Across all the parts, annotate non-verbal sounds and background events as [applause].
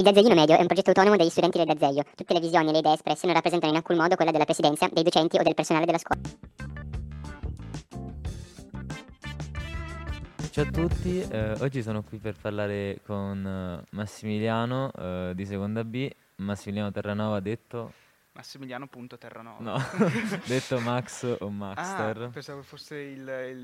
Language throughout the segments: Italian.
Il Dazzeghino Medio è un progetto autonomo degli studenti del Dazzeio. Tutte le visioni e le idee espresse non rappresentano in alcun modo quella della presidenza, dei docenti o del personale della scuola. Ciao a tutti, eh, oggi sono qui per parlare con eh, Massimiliano eh, di Seconda B, Massimiliano Terranova detto, Massimiliano.terranova. no, [laughs] detto Max o Ah, Maxter. pensavo fosse il,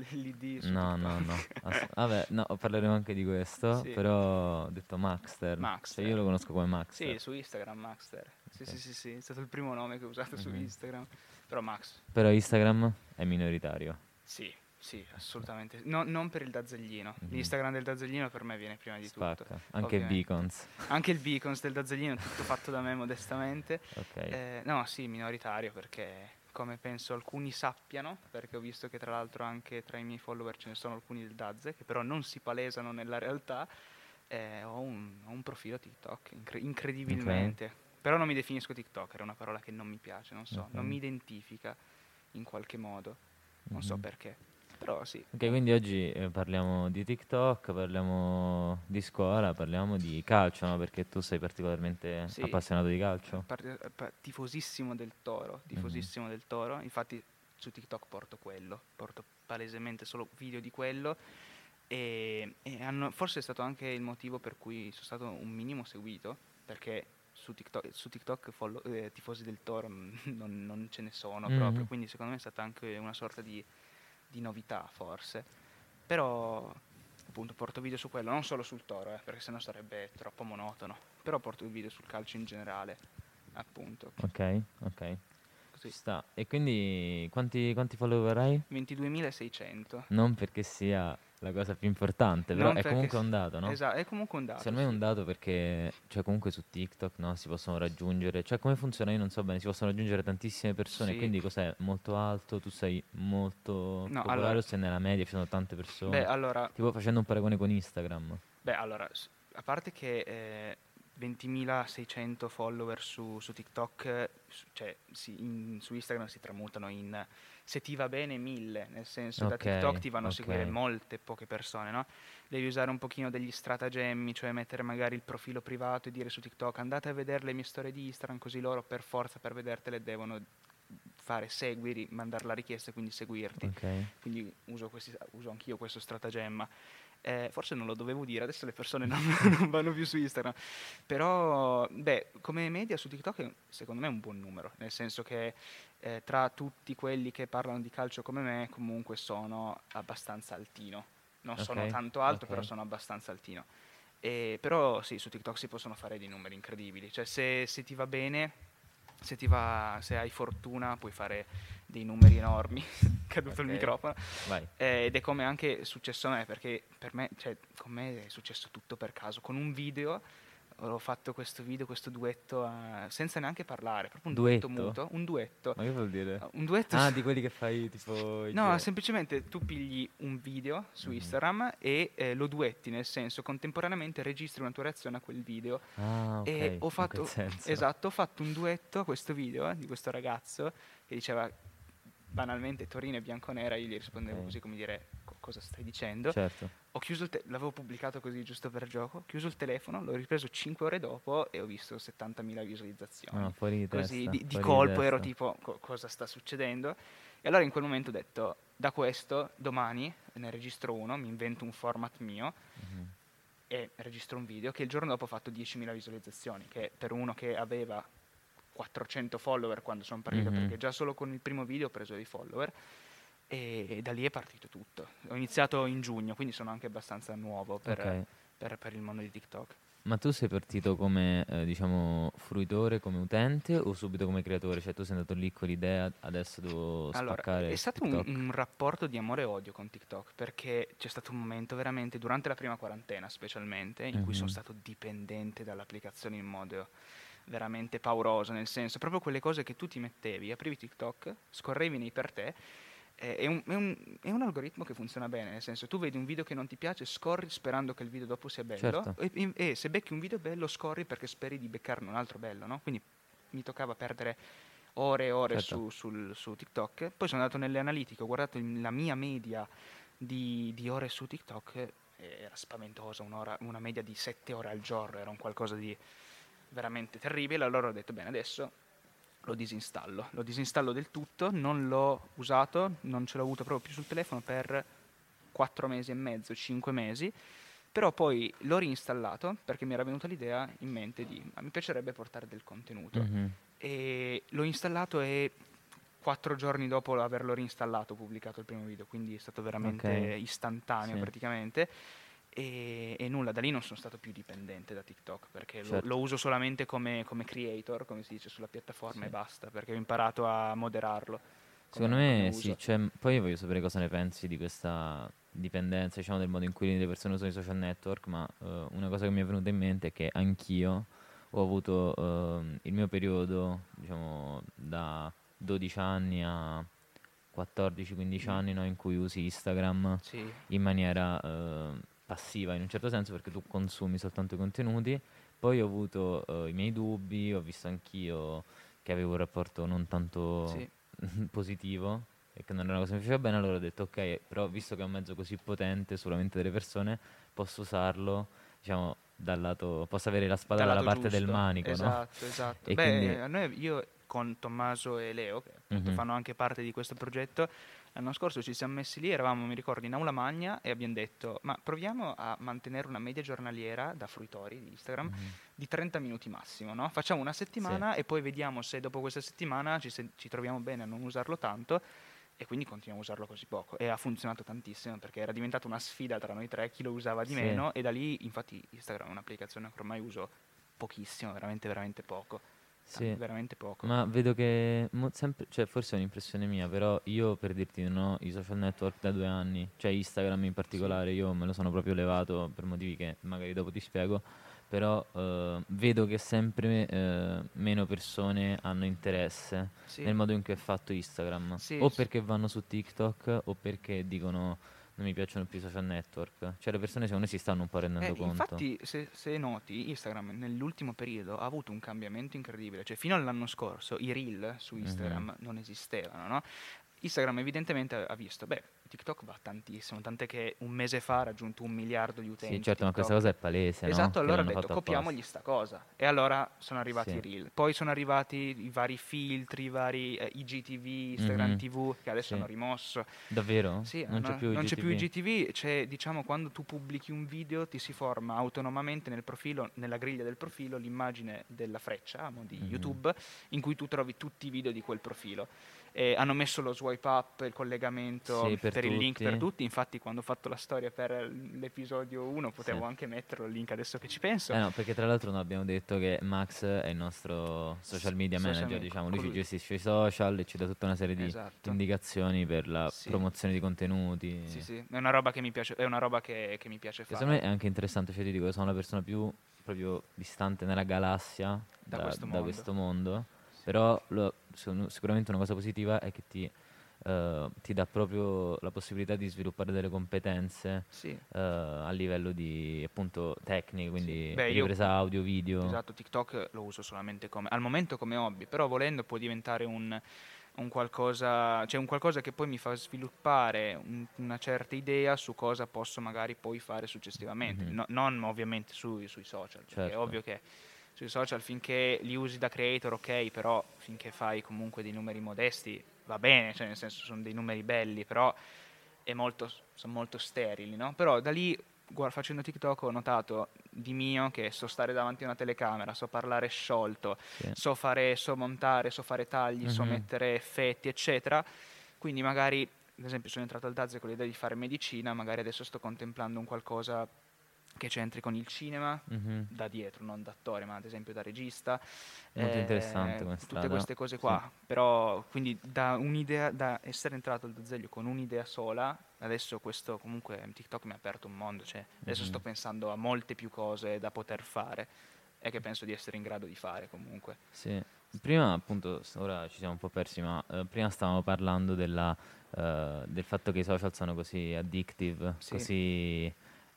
il- l'ID No, no, [laughs] no. Ass- vabbè, no, parleremo anche di questo, Sì. però detto Maxter. Maxter. Cioè io lo conosco come Maxter. Sì, su Instagram Maxter. Sì, Ok. sì, sì, sì, è stato il primo nome che ho usato su Mhm. Instagram. Però Max, Però Instagram è minoritario. sì, sì, assolutamente. No- non per il dazzeglino. Mhm. L'Instagram del dazzeglino per me viene prima di Spacca. tutto. Anche ovviamente. Beacons. Anche il beacons del dazzeglino, tutto fatto da me modestamente. Ok. Eh, no, sì, minoritario perché come penso alcuni sappiano, perché ho visto che tra l'altro anche tra i miei follower ce ne sono alcuni del Dazze che però non si palesano nella realtà, eh, ho, un, ho un profilo TikTok, incre- incredibilmente. Però non mi definisco TikToker, è una parola che non mi piace, non so, Ok. non mi identifica in qualche modo, non so Mhm. perché. Però sì, Ok, quindi oggi eh, parliamo di TikTok, parliamo di scuola, parliamo di calcio, no? Perché tu sei particolarmente Sì. appassionato di calcio. Par- pa- tifosissimo del Toro, tifosissimo del Toro, infatti su TikTok porto quello, porto palesemente solo video di quello e, e hanno- forse è stato anche il motivo per cui sono stato un minimo seguito, perché su TikTok, su TikTok follow- eh, tifosi del Toro non, [laughs] non- non ce ne sono Mhm. proprio, quindi secondo me è stata anche una sorta di, di novità forse, però appunto porto video su quello, non solo sul Toro, eh, perché sennò sarebbe troppo monotono, però porto video sul calcio in generale, appunto. Ok, ok. Così. Sta. E quindi quanti, quanti follower hai? 22.600. Non perché sia la cosa più importante, però Non è comunque un dato, no? Esatto, è comunque un dato. Secondo me è un dato perché, cioè comunque su TikTok, no, si possono raggiungere, cioè come funziona io non so bene, si possono raggiungere tantissime persone, Sì. quindi cos'è? Molto alto, tu sei molto No, popolare allora- o sei nella media, ci sono tante persone? Beh, allora, Tipo facendo un paragone con Instagram. beh, allora, a parte che eh, 20.600 follower su, su TikTok, su- cioè si- in- su Instagram si tramutano in se ti va bene 1000, nel senso da Ok, TikTok ti vanno a seguire molte poche persone, no? Devi usare un pochino degli stratagemmi, cioè mettere magari il profilo privato e dire su TikTok andate a vedere le mie storie di Instagram, così loro per forza per vedertele devono fare segui, mandare la richiesta e quindi seguirti. Ok. quindi uso, questi, uso anch'io questo stratagemma. Eh, forse non lo dovevo dire, adesso le persone non, [laughs] non vanno più su Instagram. Però, beh, come media su TikTok secondo me è un buon numero, nel senso che eh, tra tutti quelli che parlano di calcio come me, comunque sono abbastanza altino. Non sono Ok, tanto alto, ok. però sono abbastanza altino. E, però sì, su TikTok si possono fare dei numeri incredibili. Cioè, se, se ti va bene, se, ti va, se hai fortuna, puoi fare dei numeri enormi. [laughs] Caduto il Ok. microfono. Eh, ed è come anche è successo a me, perché per me, cioè, con me è successo tutto per caso. Con un video ho fatto questo video, questo duetto, eh, senza neanche parlare, proprio un duetto, Duetto? muto. Un duetto. Ma che vuol dire? Un duetto. Ah, di quelli che fai tipo... No, giochi. semplicemente tu pigli un video su Mhm. Instagram e eh, lo duetti, nel senso contemporaneamente registri una tua reazione a quel video. Ah, ok. e ho in fatto, esatto, ho fatto un duetto a questo video eh, di questo ragazzo che diceva banalmente Torino e Bianconera, io gli rispondevo Ok. così come dire "Co- cosa stai dicendo. Certo. Ho chiuso il te- l'avevo pubblicato così giusto per gioco, ho chiuso il telefono, l'ho ripreso 5 ore dopo e ho visto 70.000 visualizzazioni. No, fuori di Così testa. di, di colpo ero testa. tipo "Co- cosa sta succedendo? E allora in quel momento ho detto da questo domani ne registro uno, mi invento un format mio Mhm. e registro un video che il giorno dopo ha fatto 10.000 visualizzazioni, che per uno che aveva 400 follower quando sono partito, Mhm. perché già solo con il primo video ho preso dei follower e da lì è partito tutto. Ho iniziato in giugno, quindi sono anche abbastanza nuovo per, Ok. per- per il mondo di TikTok. Ma tu sei partito come, eh, diciamo, fruitore, come utente o subito come creatore? Cioè tu sei andato lì con l'idea, adesso devo Allora, spaccare è stato un, un rapporto di amore e odio con TikTok perché c'è stato un momento veramente durante la prima quarantena, specialmente, in cui sono Mhm. stato dipendente dall'applicazione in modo veramente pauroso, nel senso, proprio quelle cose che tu ti mettevi, aprivi TikTok, scorrevi nei per te. È un, è un- è un algoritmo che funziona bene, nel senso tu vedi un video che non ti piace, scorri sperando che il video dopo sia bello Certo. e, e- se becchi un video bello scorri perché speri di beccarne un altro bello, no? Quindi mi toccava perdere ore e ore Certo. su, sul- su TikTok. Poi sono andato nelle analitiche, ho guardato la mia media di, di ore su TikTok, era spaventosa, un'ora- una media di 7 ore al giorno, era un qualcosa di veramente terribile. Allora ho detto, bene, adesso lo disinstallo. Lo disinstallo del tutto, non l'ho usato, non ce l'ho avuto proprio più sul telefono per 4 mesi e mezzo, 5 mesi. Però poi l'ho reinstallato perché mi era venuta l'idea in mente di mi piacerebbe portare del contenuto. Mhm. E l'ho installato e quattro giorni dopo averlo reinstallato ho pubblicato il primo video, quindi è stato veramente Ok. istantaneo Sì. praticamente. E, e nulla, da lì non sono stato più dipendente da TikTok perché lo- Certo. lo, uso solamente come, come creator, come si dice sulla piattaforma Sì. e basta, perché ho imparato a moderarlo. Secondo me sì, cioè, poi io voglio sapere cosa ne pensi di questa dipendenza, diciamo, del modo in cui le persone usano i social network, ma eh, una cosa che mi è venuta in mente è che anch'io ho avuto ehm, il mio periodo, diciamo, da 12 anni a 14-15 Mm. anni, no, in cui usi Instagram Sì, in maniera eh, passiva in un certo senso perché tu consumi soltanto i contenuti. Poi ho avuto eh, i miei dubbi, ho visto anch'io che avevo un rapporto non tanto sì. [laughs] positivo e che non era una cosa che mi faceva bene, allora ho detto ok, però visto che è un mezzo così potente sulla mente delle persone, posso usarlo, diciamo, dal lato, posso avere la spada Dal dalla parte del giusto. manico, no? Esatto, esatto. E Beh, quindi- a noi- io con Tommaso e Leo, che Mhm. fanno anche parte di questo progetto, l'anno scorso ci siamo messi lì, eravamo, mi ricordo, in aula magna e abbiamo detto, ma proviamo a mantenere una media giornaliera da fruitori di Instagram Mhm. di 30 minuti massimo, no? Facciamo una settimana e poi vediamo se dopo questa settimana ci, se- ci troviamo bene a non usarlo tanto e quindi continuiamo a usarlo così poco. E ha funzionato tantissimo perché era diventata una sfida tra noi tre, chi lo usava di Sì. meno e da lì infatti Instagram è un'applicazione che ormai uso pochissimo, veramente veramente poco. Sì. Veramente poco. Ma vedo che mo- sempre, cioè forse è un'impressione mia, però io per dirti non ho i social network da due anni, cioè Instagram in particolare, io me lo sono proprio levato per motivi che magari dopo ti spiego, però eh, vedo che sempre eh, meno persone hanno interesse Sì. nel modo in cui è fatto Instagram, Sì, o perché vanno su TikTok o perché dicono non mi piacciono più i social network, cioè le persone secondo me si stanno un po' rendendo Eh, conto. infatti, se, se noti, Instagram nell'ultimo periodo ha avuto un cambiamento incredibile. Cioè, fino all'anno scorso i reel su Instagram Mhm. non esistevano, no? Instagram evidentemente ha visto, beh, TikTok va tantissimo, tant'è che un mese fa ha raggiunto un miliardo di utenti. Sì, certo, ma questa TikTok. cosa è palese, no? Esatto, Che allora l'hanno detto copiamogli sta cosa. E allora sono arrivati Sì. i reel. Poi sono arrivati i vari filtri, i vari eh, IGTV, Instagram Mhm. TV, che adesso Sì. hanno rimosso. Davvero? Sì, non c'è più non c'è più IGTV? C'è diciamo quando tu pubblichi un video ti si forma autonomamente nel profilo, nella griglia del profilo, l'immagine della freccia di Mhm. YouTube in cui tu trovi tutti i video di quel profilo. E hanno messo lo swipe up, il collegamento Sì, per il link per tutti. infatti quando ho fatto la storia per l'episodio 1 potevo Sì. anche metterlo il link adesso che ci penso. Eh no, perché tra l'altro non abbiamo detto che Max è il nostro social media Social manager, media, diciamo, lui ci gestisce i social e ci dà tutta una serie di Esatto. indicazioni per la Sì. promozione di contenuti. Sì, sì, è una roba che mi piace, è una roba che, che mi piace fare. secondo me è anche interessante, cioè ti dico, sono la persona più proprio distante nella galassia Da da, questo da mondo. questo mondo, però lo- sono- sicuramente una cosa positiva è che ti, eh, ti dà proprio la possibilità di sviluppare delle competenze Sì. eh, a livello di appunto tecniche, quindi Beh, io- ripresa audio, video. Esatto, TikTok lo uso solamente come al momento come hobby, però volendo può diventare un, un qualcosa, cioè un qualcosa che poi mi fa sviluppare un- una certa idea su cosa posso magari poi fare successivamente. Mhm. No- non ovviamente sui, sui social, perché è Certo. ovvio che sui social finché li usi da creator ok, però finché fai comunque dei numeri modesti va bene, cioè nel senso sono dei numeri belli, però è molto, sono molto sterili, no? Però da lì, guarda, facendo TikTok ho notato di mio che so stare davanti a una telecamera, so parlare sciolto, Sì. so fare, so montare, so fare tagli, so Mhm. mettere effetti, eccetera. Quindi magari, ad esempio, sono entrato al Dazio con l'idea di fare medicina, magari adesso sto contemplando un qualcosa che c'entri con il cinema, Mhm. da dietro, non da attore, ma ad esempio da regista. Molto Eh, interessante come Tutte queste cose Sì. qua. Però, quindi da un'idea, da essere entrato al Dazeglio con un'idea sola, adesso questo comunque TikTok mi ha aperto un mondo. Cioè, adesso Mhm. sto pensando a molte più cose da poter fare e che penso di essere in grado di fare comunque. Sì. Prima appunto, ora ci siamo un po' persi, ma eh, prima stavamo parlando della, eh, del fatto che i social sono così addictive, Sì. così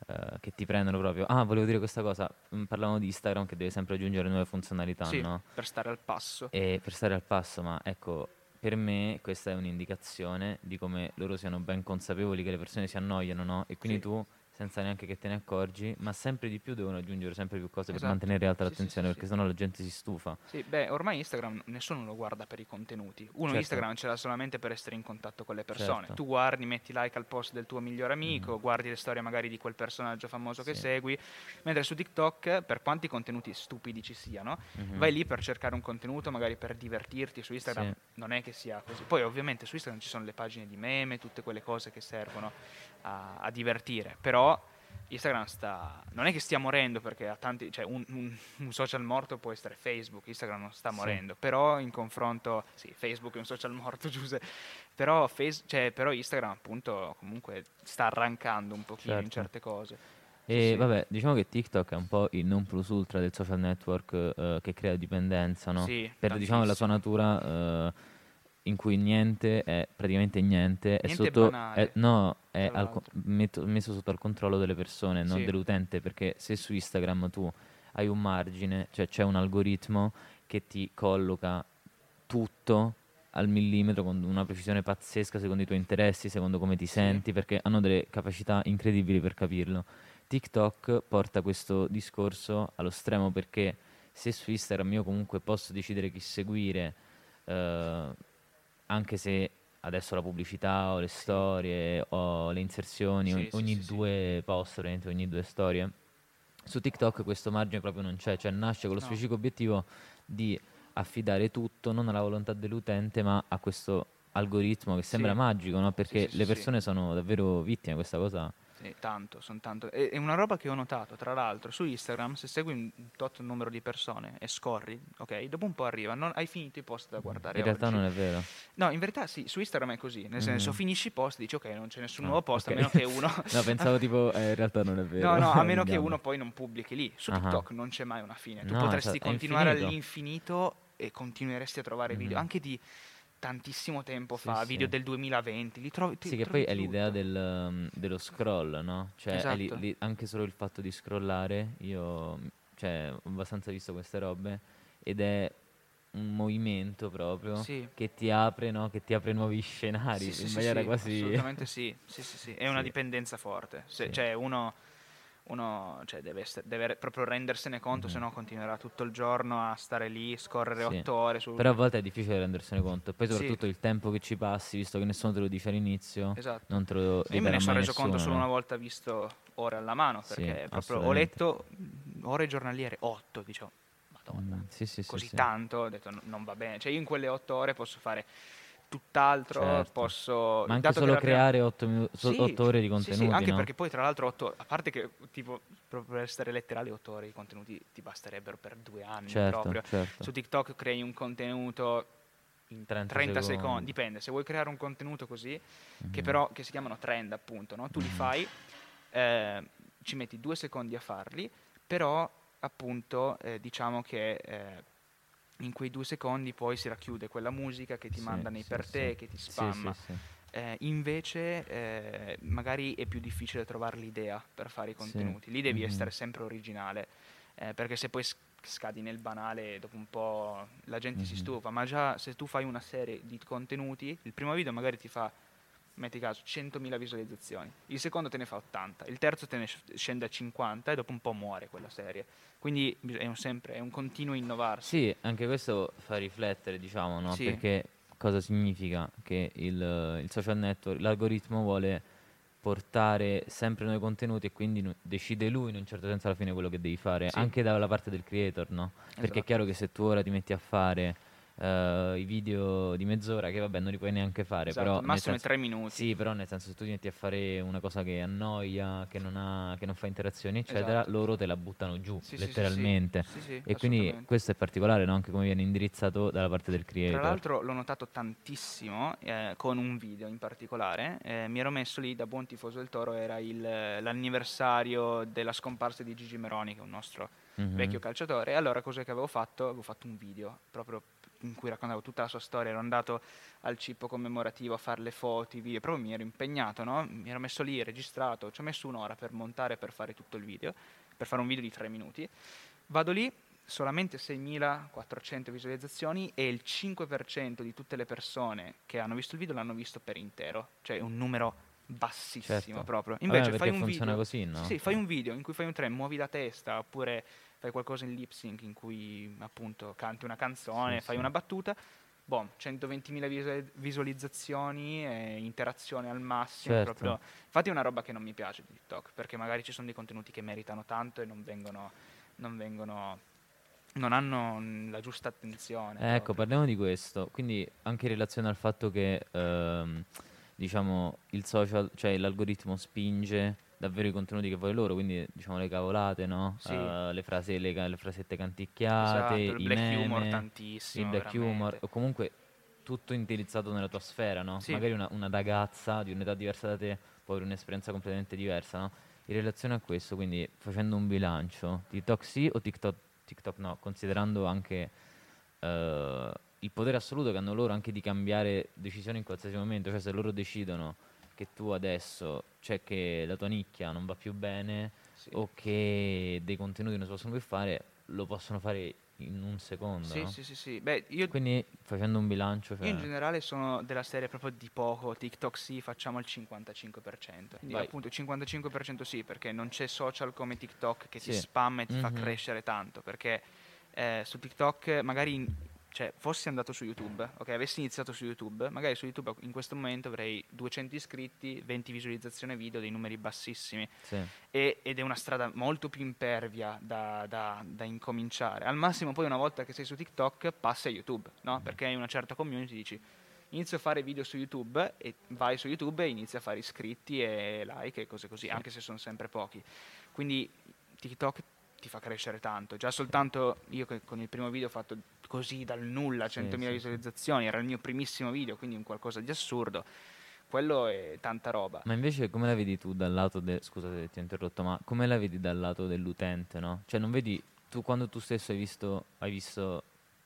eh, che ti prendono proprio. Ah, volevo dire questa cosa, mm, parlavamo di Instagram che deve sempre aggiungere nuove funzionalità, Sì, no? per stare al passo. E per stare al passo, ma ecco, per me questa è un'indicazione di come loro siano ben consapevoli che le persone si annoiano, no? E quindi Sì. tu senza neanche che te ne accorgi, ma sempre di più devono aggiungere sempre più cose per Esatto. mantenere alta Sì, sì, l'attenzione, sì, perché sennò la gente si stufa. Sì, beh, ormai Instagram nessuno lo guarda per i contenuti. Uno Certo. Instagram ce l'ha solamente per essere in contatto con le persone. Certo. Tu guardi, metti like al post del tuo migliore amico, guardi le storie magari di quel personaggio famoso che segui, mentre su TikTok, per quanti contenuti stupidi ci siano, Mhm. vai lì per cercare un contenuto, magari per divertirti. Su Instagram non è che sia così. Poi ovviamente su Instagram ci sono le pagine di meme, tutte quelle cose che servono a, a divertire, però... Instagram sta. Non è che stia morendo perché ha tanti. Cioè, un, un- un social morto può essere Facebook. Instagram non sta Sì. morendo. Però in confronto. Sì, Facebook è un social morto, [laughs] Giuse. Però, Face- cioè, però Instagram, appunto, comunque sta arrancando un pochino in Certo. certe cose. E Sì, sì. vabbè, diciamo che TikTok è un po' il non plus ultra del social network eh, che crea dipendenza, no? Sì, per diciamo la sua tantissimo. natura eh, in cui niente è praticamente niente, è Niente è è, banale, no, è al metto- messo sotto al controllo delle persone, non Sì. dell'utente, perché se su Instagram tu hai un margine, cioè c'è un algoritmo che ti colloca tutto al millimetro con una precisione pazzesca secondo i tuoi interessi, secondo come ti Sì. senti, perché hanno delle capacità incredibili per capirlo. TikTok porta questo discorso allo stremo perché se su Instagram io comunque posso decidere chi seguire, eh, anche se adesso la pubblicità o le storie o le inserzioni, Sì, ogni, sì, ogni sì, due post, praticamente ogni due storie, su TikTok questo margine proprio non c'è, cioè nasce con lo No. specifico obiettivo di affidare tutto non alla volontà dell'utente ma a questo algoritmo che sembra magico, no? perché le persone sono davvero vittime di questa cosa. Sì, tanto, sono tanto. È, una roba che ho notato, tra l'altro, su Instagram, se segui un tot numero di persone e scorri, ok, dopo un po' arriva, non, hai finito i post da guardare In realtà oggi. non è vero. No, in verità sì, su Instagram è così, nel senso Mhm. finisci i post, dici ok, non c'è nessun Ah, nuovo post, ok. a meno che uno... [laughs] No, pensavo tipo, eh, in realtà non è vero. No, no, a meno che uno poi non pubblichi lì. Su Ah. TikTok non c'è mai una fine. Tu No, potresti esatto, è continuare infinito. all'infinito e continueresti a trovare video Mhm. anche di tantissimo tempo Sì, fa, sì. video del 2020, li trovi Sì, che trovi poi è l'idea tutto. del, um, dello scroll, no? Cioè, è li- Esatto. li- anche solo il fatto di scrollare, io cioè, ho abbastanza visto queste robe, ed è un movimento proprio Sì. che ti apre, no? Che ti apre nuovi scenari Sì, in maniera quasi... Assolutamente sì, sì, sì, sì. È una dipendenza forte. Se-. Cioè uno, uno cioè, deve, essere- deve proprio rendersene conto, Mhm. se no continuerà tutto il giorno a stare lì, scorrere Sì. otto ore su... Però a volte è difficile rendersene conto. Poi Sì. soprattutto il tempo che ci passi, visto che nessuno te lo dice all'inizio, Esatto. non te lo Io me ne sono reso conto nessuno, solo no? una volta visto ore alla mano, Sì, perché proprio ho letto mh, ore giornaliere, otto, dicevo, madonna, Mm, sì, sì, sì, così sì. tanto, ho detto "No, non va bene, cioè io in quelle otto ore posso fare tutt'altro, Certo. posso... Ma anche solo creare 8, Sì, ore di sì, contenuti, sì, anche no? perché poi tra l'altro otto, a parte che tipo proprio per essere letterali otto ore di contenuti ti basterebbero per due anni Certo, proprio. certo. Su TikTok crei un contenuto in 30 30, secondi. secondi. dipende, se vuoi creare un contenuto così, che Mhm. però che si chiamano trend appunto, no? tu li Mhm. fai, eh, ci metti due secondi a farli, però appunto eh, diciamo che eh, in quei due secondi poi si racchiude quella musica che ti Sì, manda nei sì, per sì. te, che ti Sì, sì, spamma. sì. Eh, invece eh, magari è più difficile trovare l'idea per fare i Sì. contenuti, lì devi Mhm. essere sempre originale, eh, perché se poi scadi nel banale dopo un po' la gente si Mhm. stufa, ma già se tu fai una serie di contenuti, il primo video magari ti fa, metti caso, 100.000 visualizzazioni, il secondo te ne fa 80, il terzo te ne sc- scende a 50 e dopo un po' muore quella serie. Quindi è un, sempre, è un continuo innovarsi. Sì, anche questo fa riflettere, diciamo, no? Sì. Perché cosa significa che il, il social network, l'algoritmo vuole portare sempre nuovi contenuti e quindi nu- decide lui in un certo senso alla fine quello che devi fare, Sì. anche dalla parte del creator, no? Perché Esatto. è chiaro che se tu ora ti metti a fare eh, i video di mezz'ora, che vabbè non li puoi neanche fare, Esatto, però massimo senso- tre minuti. Sì, però nel senso se tu ti metti a fare una cosa che annoia, che non, ha, che non fa interazioni, eccetera, Esatto. loro te la buttano giù, Sì, letteralmente. sì, sì, E quindi questo è particolare, no? anche come viene indirizzato dalla parte del creator. Tra l'altro l'ho notato tantissimo eh, con un video in particolare. Eh, mi ero messo lì da buon tifoso del Toro, era il, l'anniversario della scomparsa di Gigi Meroni, che è un nostro Mhm. vecchio calciatore. E allora cos'è che avevo fatto? Avevo fatto un video proprio in cui raccontavo tutta la sua storia. Ero andato al cippo commemorativo a fare le foto, i video. Proprio mi ero impegnato, no? Mi ero messo lì, registrato. Ci ho messo un'ora per montare, per fare tutto il video, per fare un video di tre minuti. Vado lì, solamente 6.400 visualizzazioni e il 5% di tutte le persone che hanno visto il video l'hanno visto per intero, cioè un numero bassissimo Certo. proprio. Vabbè, Invece perché fai un video, così, no? sì, fai un video in cui fai un trend, muovi la testa, oppure fai qualcosa in lip sync in cui appunto canti una canzone, Sì, fai sì. una battuta, boh, 120.000 visu- visualizzazioni, e interazione al massimo, Certo. proprio. Infatti è una roba che non mi piace di TikTok, perché magari ci sono dei contenuti che meritano tanto e non vengono non vengono non hanno la giusta attenzione. Eh, ecco, parliamo di questo. Quindi anche in relazione al fatto che ehm, diciamo il social, cioè l'algoritmo spinge davvero i contenuti che vuole loro, quindi diciamo le cavolate, no? Sì. Eh, le, frasi, le, le frasette canticchiate, Esatto, il i black meme, humor il tantissimo. black veramente. humor, o comunque tutto indirizzato nella tua sfera, no? Sì. Magari una, una ragazza di un'età diversa da te può avere un'esperienza completamente diversa, no? In relazione a questo, quindi facendo un bilancio, TikTok sì o TikTok, TikTok no, considerando anche eh, il potere assoluto che hanno loro anche di cambiare decisioni in qualsiasi momento, cioè se loro decidono che tu adesso, cioè che la tua nicchia non va più bene Sì. o che dei contenuti non si possono più fare, lo possono fare in un secondo, Sì, no? sì, sì, sì. Beh, Quindi facendo un bilancio, io in cioè, generale sono della serie proprio di poco. TikTok sì, facciamo il 55%. Quindi Vai. appunto il 55% sì, perché non c'è social come TikTok che ti Sì. spamma e ti fa Mhm. crescere tanto. Perché eh, su TikTok magari... in- cioè, fossi andato su YouTube, ok, avessi iniziato su YouTube, magari su YouTube in questo momento avrei 200 iscritti, 20 visualizzazioni video, dei numeri bassissimi. sì. e- ed è una strada molto più impervia da, da- da incominciare. Al massimo poi una volta che sei su TikTok passi a YouTube, no? Perché hai una certa community dici inizio a fare video su YouTube e vai su YouTube e inizi a fare iscritti e like e cose così, anche se sono sempre pochi. Quindi TikTok ti fa crescere tanto. Già soltanto io che con il primo video ho fatto così dal nulla, 100.000 sì, sì. visualizzazioni, era il mio primissimo video, quindi un qualcosa di assurdo. Quello è tanta roba. Ma invece come la vedi tu dal lato del... Scusate se ti ho interrotto, ma come la vedi dal lato dell'utente, no? Cioè non vedi... Tu quando tu stesso hai visto... Hai visto...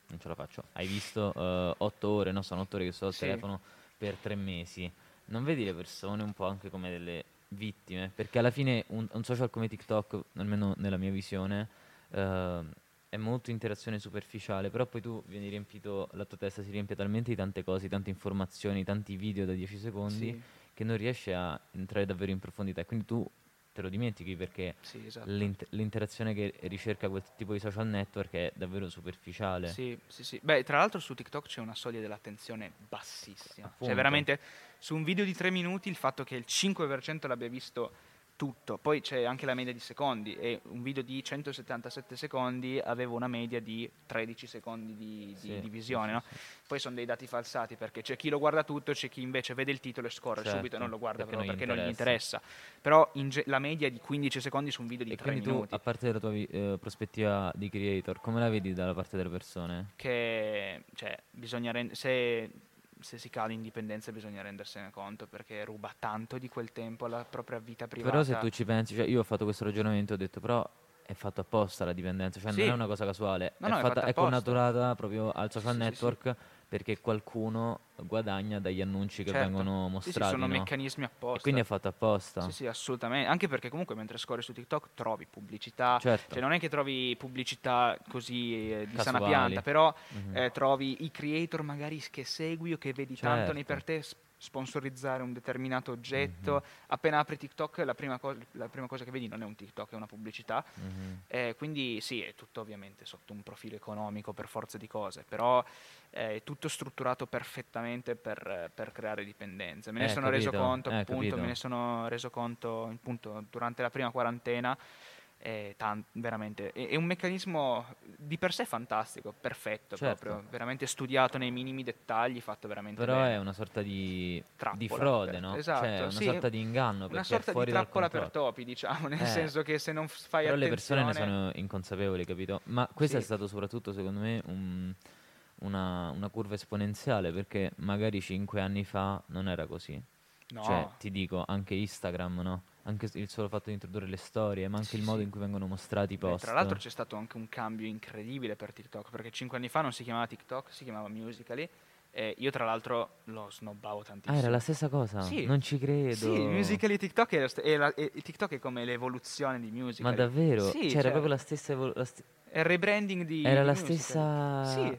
Non ce la faccio. Hai visto eh, otto ore, no? Sono otto ore che sto al Sì. telefono per tre mesi. Non vedi le persone un po' anche come delle vittime? Perché alla fine un, un social come TikTok, almeno nella mia visione, eh, è molto interazione superficiale, però poi tu vieni riempito, la tua testa si riempie talmente di tante cose, tante informazioni, tanti video da 10 secondi Sì, che non riesce a entrare davvero in profondità quindi tu te lo dimentichi perché sì, esatto. l'int- l'interazione che ricerca quel tipo di social network è davvero superficiale. Sì, sì, sì. Beh, tra l'altro su TikTok c'è una soglia dell'attenzione bassissima. Appunto. Cioè, veramente, su un video di tre minuti il fatto che il 5% l'abbia visto tutto. Poi c'è anche la media di secondi e un video di 177 secondi aveva una media di 13 secondi di, di- Sì, di visione, sì, no? sì. Poi sono dei dati falsati perché c'è chi lo guarda tutto, c'è chi invece vede il titolo e scorre Certo, subito e non lo guarda perché non gli perché non gli interessa. Però ge- la media è di 15 secondi su un video di E 3 quindi tu, minuti. a parte della tua vi- eh, prospettiva di creator, come la vedi dalla parte delle persone? che cioè, bisogna rend- se, si cade in dipendenza bisogna rendersene conto perché ruba tanto di quel tempo alla propria vita privata. Però se tu ci pensi, cioè io ho fatto questo ragionamento ho detto però è fatto apposta la dipendenza, cioè Sì. non è una cosa casuale, No, è, no, è fatta- fatta è connaturata proprio al social Sì, sì, sì. network perché qualcuno guadagna dagli annunci che Certo. vengono Sì, sì, mostrati. sono no? meccanismi apposta. E quindi è fatto apposta. Sì, sì, assolutamente. Anche perché comunque mentre scorri su TikTok trovi pubblicità. Certo. Cioè non è che trovi pubblicità così eh, di sana Casuali. pianta, però Mhm. eh, trovi i creator magari che segui o che vedi tanto nei Certo. per te sponsorizzare un determinato oggetto. Mhm. Appena apri TikTok la prima, co- la prima cosa che vedi non è un TikTok, è una pubblicità. Mhm. Eh, quindi sì, è tutto ovviamente sotto un profilo economico per forza di cose, però eh, è tutto strutturato perfettamente per, per creare dipendenze. Me ne Eh, sono reso capito, conto, eh, appunto, capito. me ne sono reso conto appunto, durante la prima quarantena. È tan- veramente, è, è un meccanismo di per sé fantastico, perfetto, Certo. proprio, veramente studiato nei minimi dettagli, fatto veramente Però bene. è una sorta di, di frode, per- no? esatto, cioè una sì, sorta di inganno una è sorta di trappola per topi, diciamo, nel Eh, senso che se non fai Però le attenzione... persone ne sono inconsapevoli, capito? Ma questo è Sì. stato soprattutto, secondo me, un- una, una curva esponenziale perché magari cinque anni fa non era così. No. Cioè, ti dico, anche Instagram, no? Anche il solo fatto di introdurre le storie, ma anche Sì, il modo sì. in cui vengono mostrati i Beh, post. tra l'altro c'è stato anche un cambio incredibile per TikTok, perché cinque anni fa non si chiamava TikTok, si chiamava Musical.ly. E io tra l'altro lo snobbavo tantissimo. Ah, era la stessa cosa? Sì. Non ci credo. Sì, Musical.ly TikTok è, st- è la- è- TikTok è come l'evoluzione di Musical.ly. Ma davvero? Sì, Cioè, era cioè, proprio la stessa evolu- la st- È il rebranding di Era di la Musical.ly. stessa... Sì.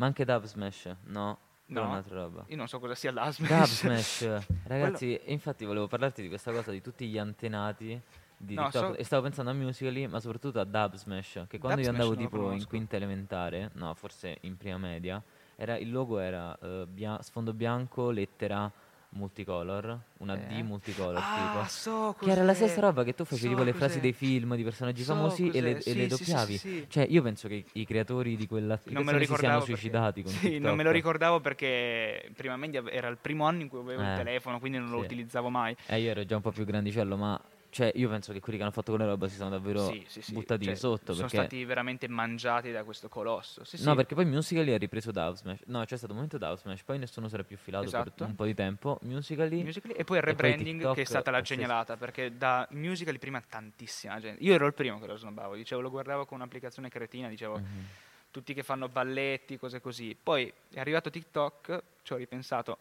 Ma anche Dub Smash, no? No? un'altra roba. Io non so cosa sia l'Asmash. Dub Smash, [laughs] ragazzi, e infatti volevo parlarti di questa cosa di tutti gli antenati di No, TikTok so- e stavo pensando a Musical.ly, ma soprattutto a Dub Smash, che quando Dub io andavo tipo in quinta elementare, no, forse in prima media, era, il logo era eh, bia- sfondo bianco, lettera multicolor, una D Eh. multicolor Ah, tipo. so Che era la cos'è. stessa roba che tu facevi So le frasi cos'è. dei film di personaggi So famosi e le, cos'è. e le Sì, sì, sì, doppiavi. sì, sì. Cioè, io penso che i creatori di Non me lo quell'applicazione si siano perché- suicidati con Sì, non me lo ricordavo perché prima media era il primo anno in cui avevo Eh, il telefono, quindi non lo sì. utilizzavo mai. Eh, io ero già un po' più grandicello, ma cioè, io penso che quelli che hanno fatto quella roba si sono davvero Sì, sì, sì. buttati Cioè, sotto. Sono perché... stati veramente mangiati da questo colosso. No, perché poi Musical.ly ha ripreso Dove Smash. No, c'è stato un momento Dove Smash, poi nessuno si era più filato Esatto. per un po' di tempo. Musical.ly Musical.ly e poi il poi rebranding TikTok che è stata la genialata perché da Musical.ly prima tantissima gente io ero il primo che lo snobbavo dicevo lo guardavo con un'applicazione cretina dicevo Mhm. tutti che fanno balletti cose così poi è arrivato TikTok ci ho ripensato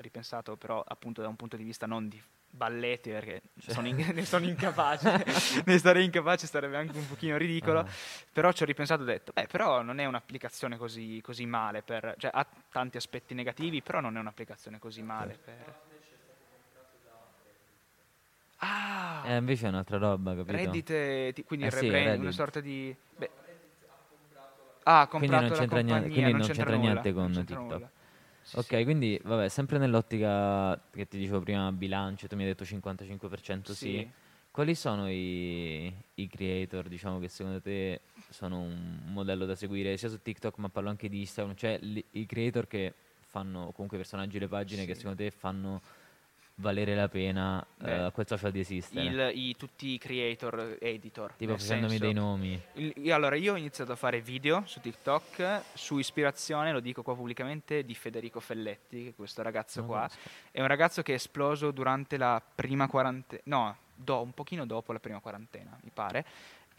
ripensato però appunto da un punto di vista non di balletti perché Cioè. sono in- [laughs] ne sono incapace [laughs] ne sarei incapace sarebbe anche un pochino ridicolo Ah. però ci ho ripensato e ho detto beh però non è un'applicazione così, così male per, cioè ha tanti aspetti negativi però non è un'applicazione così male per ah Eh, invece è un'altra roba, capito? Reddit è ti- quindi Eh il sì, rebranding, Reddit. una sorta di beh. ah ha Quindi comprato non la c'entra niente- quindi non non c'entra c'entra niente non con c'entra TikTok. Sì, Ok, sì. quindi vabbè, sempre nell'ottica che ti dicevo prima, bilancio, tu mi hai detto 55% sì. Sì. Quali sono i, i creator, diciamo, che secondo te sono un modello da seguire sia su TikTok, ma parlo anche di Instagram, cioè li- i creator che fanno comunque personaggi le pagine che secondo te fanno valere la pena a quel social di esistere? Il- i, tutti i creator editor tipo facendomi senso- dei nomi. Il- allora, io ho iniziato a fare video su TikTok su ispirazione, lo dico qua pubblicamente, di Federico Felletti, che è questo ragazzo Non qua. conosco. È un ragazzo che è esploso durante la prima quarantena, no, do- un pochino dopo la prima quarantena, mi pare.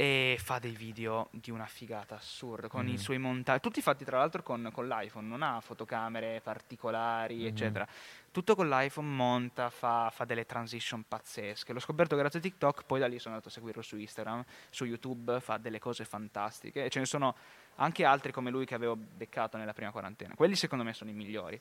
E fa dei video di una figata assurda con Mhm. i suoi montaggi, tutti fatti tra l'altro con, con l'iPhone, non ha fotocamere particolari, Mhm. eccetera. Tutto con l'iPhone monta, fa, fa delle transition pazzesche. L'ho scoperto grazie a TikTok, poi da lì sono andato a seguirlo su Instagram, su YouTube, fa delle cose fantastiche. E ce ne sono anche altri come lui che avevo beccato nella prima quarantena. Quelli secondo me sono i migliori.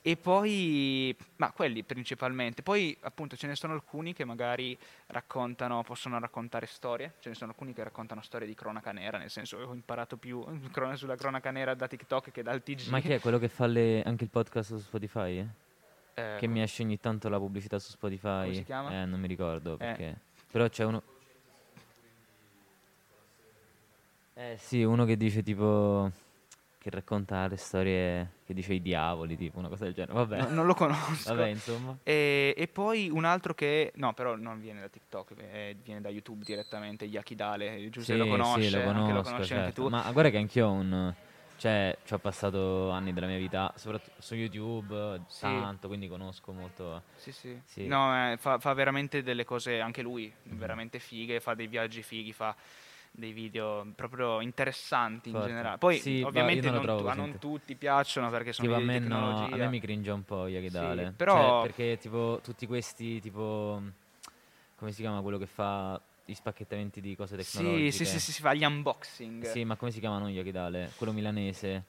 E poi, ma quelli principalmente. Poi appunto ce ne sono alcuni che magari raccontano, possono raccontare storie. Ce ne sono alcuni che raccontano storie di cronaca nera, nel senso ho imparato più [laughs] sulla cronaca nera da TikTok che dal TG. Ma chi è quello che fa le- anche il podcast su Spotify? eh? Eh, Che mi esce ogni tanto la pubblicità su Spotify. Come si chiama? Eh, non mi ricordo Eh. perché. Però c'è uno. Eh sì, uno che dice tipo. Che racconta le storie. Che dice i diavoli, tipo una cosa del genere. Vabbè. no- non lo conosco. Vabbè, insomma. E, e poi un altro che, no, però non viene da TikTok, eh, viene da YouTube direttamente, Yakidale, Giuseppe Sì, lo conosce, sì, lo anche conosco, lo conosci anche certo. tu. Ma guarda che anch'io ho un. Cioè, ci ho passato anni della mia vita, soprattutto su YouTube, Sì. tanto, quindi conosco molto. Sì, sì. Sì. No, eh, fa, fa veramente delle cose, anche lui, Mhm. veramente fighe, fa dei viaggi fighi, fa dei video proprio interessanti in Forte. generale. Poi Sì, ovviamente non trovo tu- non tutti piacciono perché sono Tipo a me, no, a me mi cringe un po' Yakidale. Sì, però- Cioè, perché tipo tutti questi, tipo... Come si chiama quello che fa gli spacchettamenti di cose sì, tecnologiche? sì, sì, sì, si fa gli unboxing. Sì, ma come si chiamano Yakidale? Quello milanese?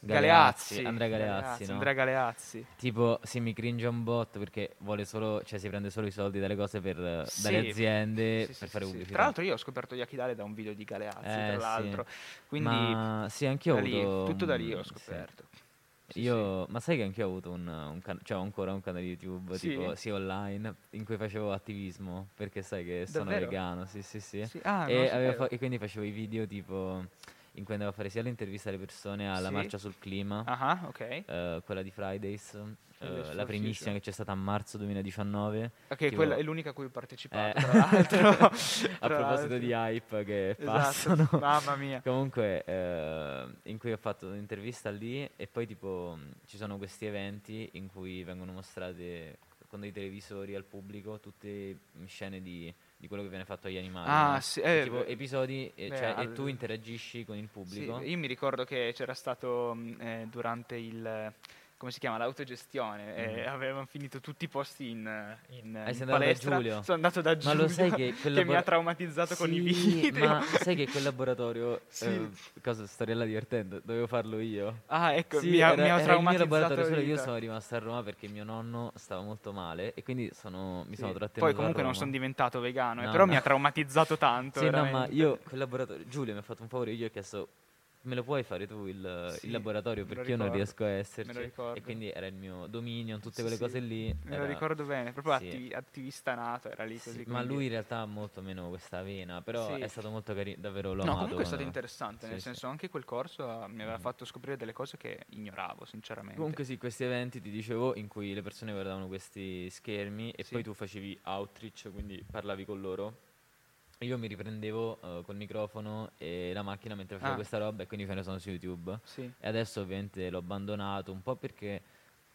Galeazzi, Andrea Galeazzi, no? Andrea Galeazzi. Tipo, sì, mi cringe un botto perché vuole solo, cioè si prende solo i soldi dalle cose per, eh, Sì. dalle aziende Sì, sì, per fare pubblicità. Tra l'altro io ho scoperto Yakidale da un video di Galeazzi, Eh, tra l'altro. Quindi ma sì, anch'io ho da lì, avuto... tutto da lì ho scoperto. Io, ma sai che anch'io ho avuto un, un can- cioè ho ancora un canale YouTube, Sì? tipo sì online, in cui facevo attivismo, perché sai che sono Davvero? vegano, sì sì sì. Sì, ah, e, fa- e quindi facevo i video tipo in cui andavo a fare sia l'intervista alle persone alla Sì? marcia sul clima, Ah, ok. eh, quella di Fridays, eh, la primissima che c'è stata a marzo 2019. Ok, tipo- quella è l'unica a cui ho partecipato, Eh, tra l'altro. [laughs] a Tra proposito l'altro. di hype che Esatto, passano. mamma mia. [laughs] Comunque, eh, in cui ho fatto un'intervista lì e poi tipo ci sono questi eventi in cui vengono mostrate con dei televisori al pubblico tutte scene di, di quello che viene fatto agli animali. Ah, no? sì, E eh, tipo episodi e, beh, cioè, e al- tu interagisci con il Sì, pubblico. io mi ricordo che c'era stato mh, eh, durante il come si chiama, l'autogestione. E Mhm. avevamo finito tutti i posti in, in, Ah, in palestra. Giulio? Sono andato da Ma Giulio lo sai che [laughs] che mi ha labora- traumatizzato con i Sì, video. Ma [laughs] sai che quel laboratorio, Sì. eh, cosa storiella divertente, dovevo farlo io. Ah, ecco, Sì, mi ha, era, mi ha era il mio traumatizzato solo io sono rimasto a Roma perché mio nonno stava molto male e quindi sono- mi Sì. sono trattenuto Poi comunque non sono diventato vegano, eh, No, però no. mi ha traumatizzato tanto. Sì, no, ma veramente. io quel laboratorio, Giulio mi ha fatto un favore, io gli ho chiesto me lo puoi fare tu il, Sì, il laboratorio lo perché io non riesco a me lo esserci ricordo. e quindi era il mio dominio, tutte quelle sì, cose lì. Me lo era- ricordo bene, proprio sì. attivi- attivista nato, era lì sì, così. ma lui in realtà ha molto meno questa vena, però è stato molto carino, davvero l'ho No, comunque è stato interessante, nel senso anche quel corso ah, mi aveva Mhm. fatto scoprire delle cose che ignoravo, sinceramente. Comunque sì, questi eventi ti dicevo in cui le persone guardavano questi schermi e poi tu facevi outreach, quindi parlavi con loro. Io mi riprendevo eh, col microfono e la macchina mentre facevo Ah. questa roba e quindi me ne sono su YouTube. Sì, E adesso ovviamente l'ho abbandonato un po' perché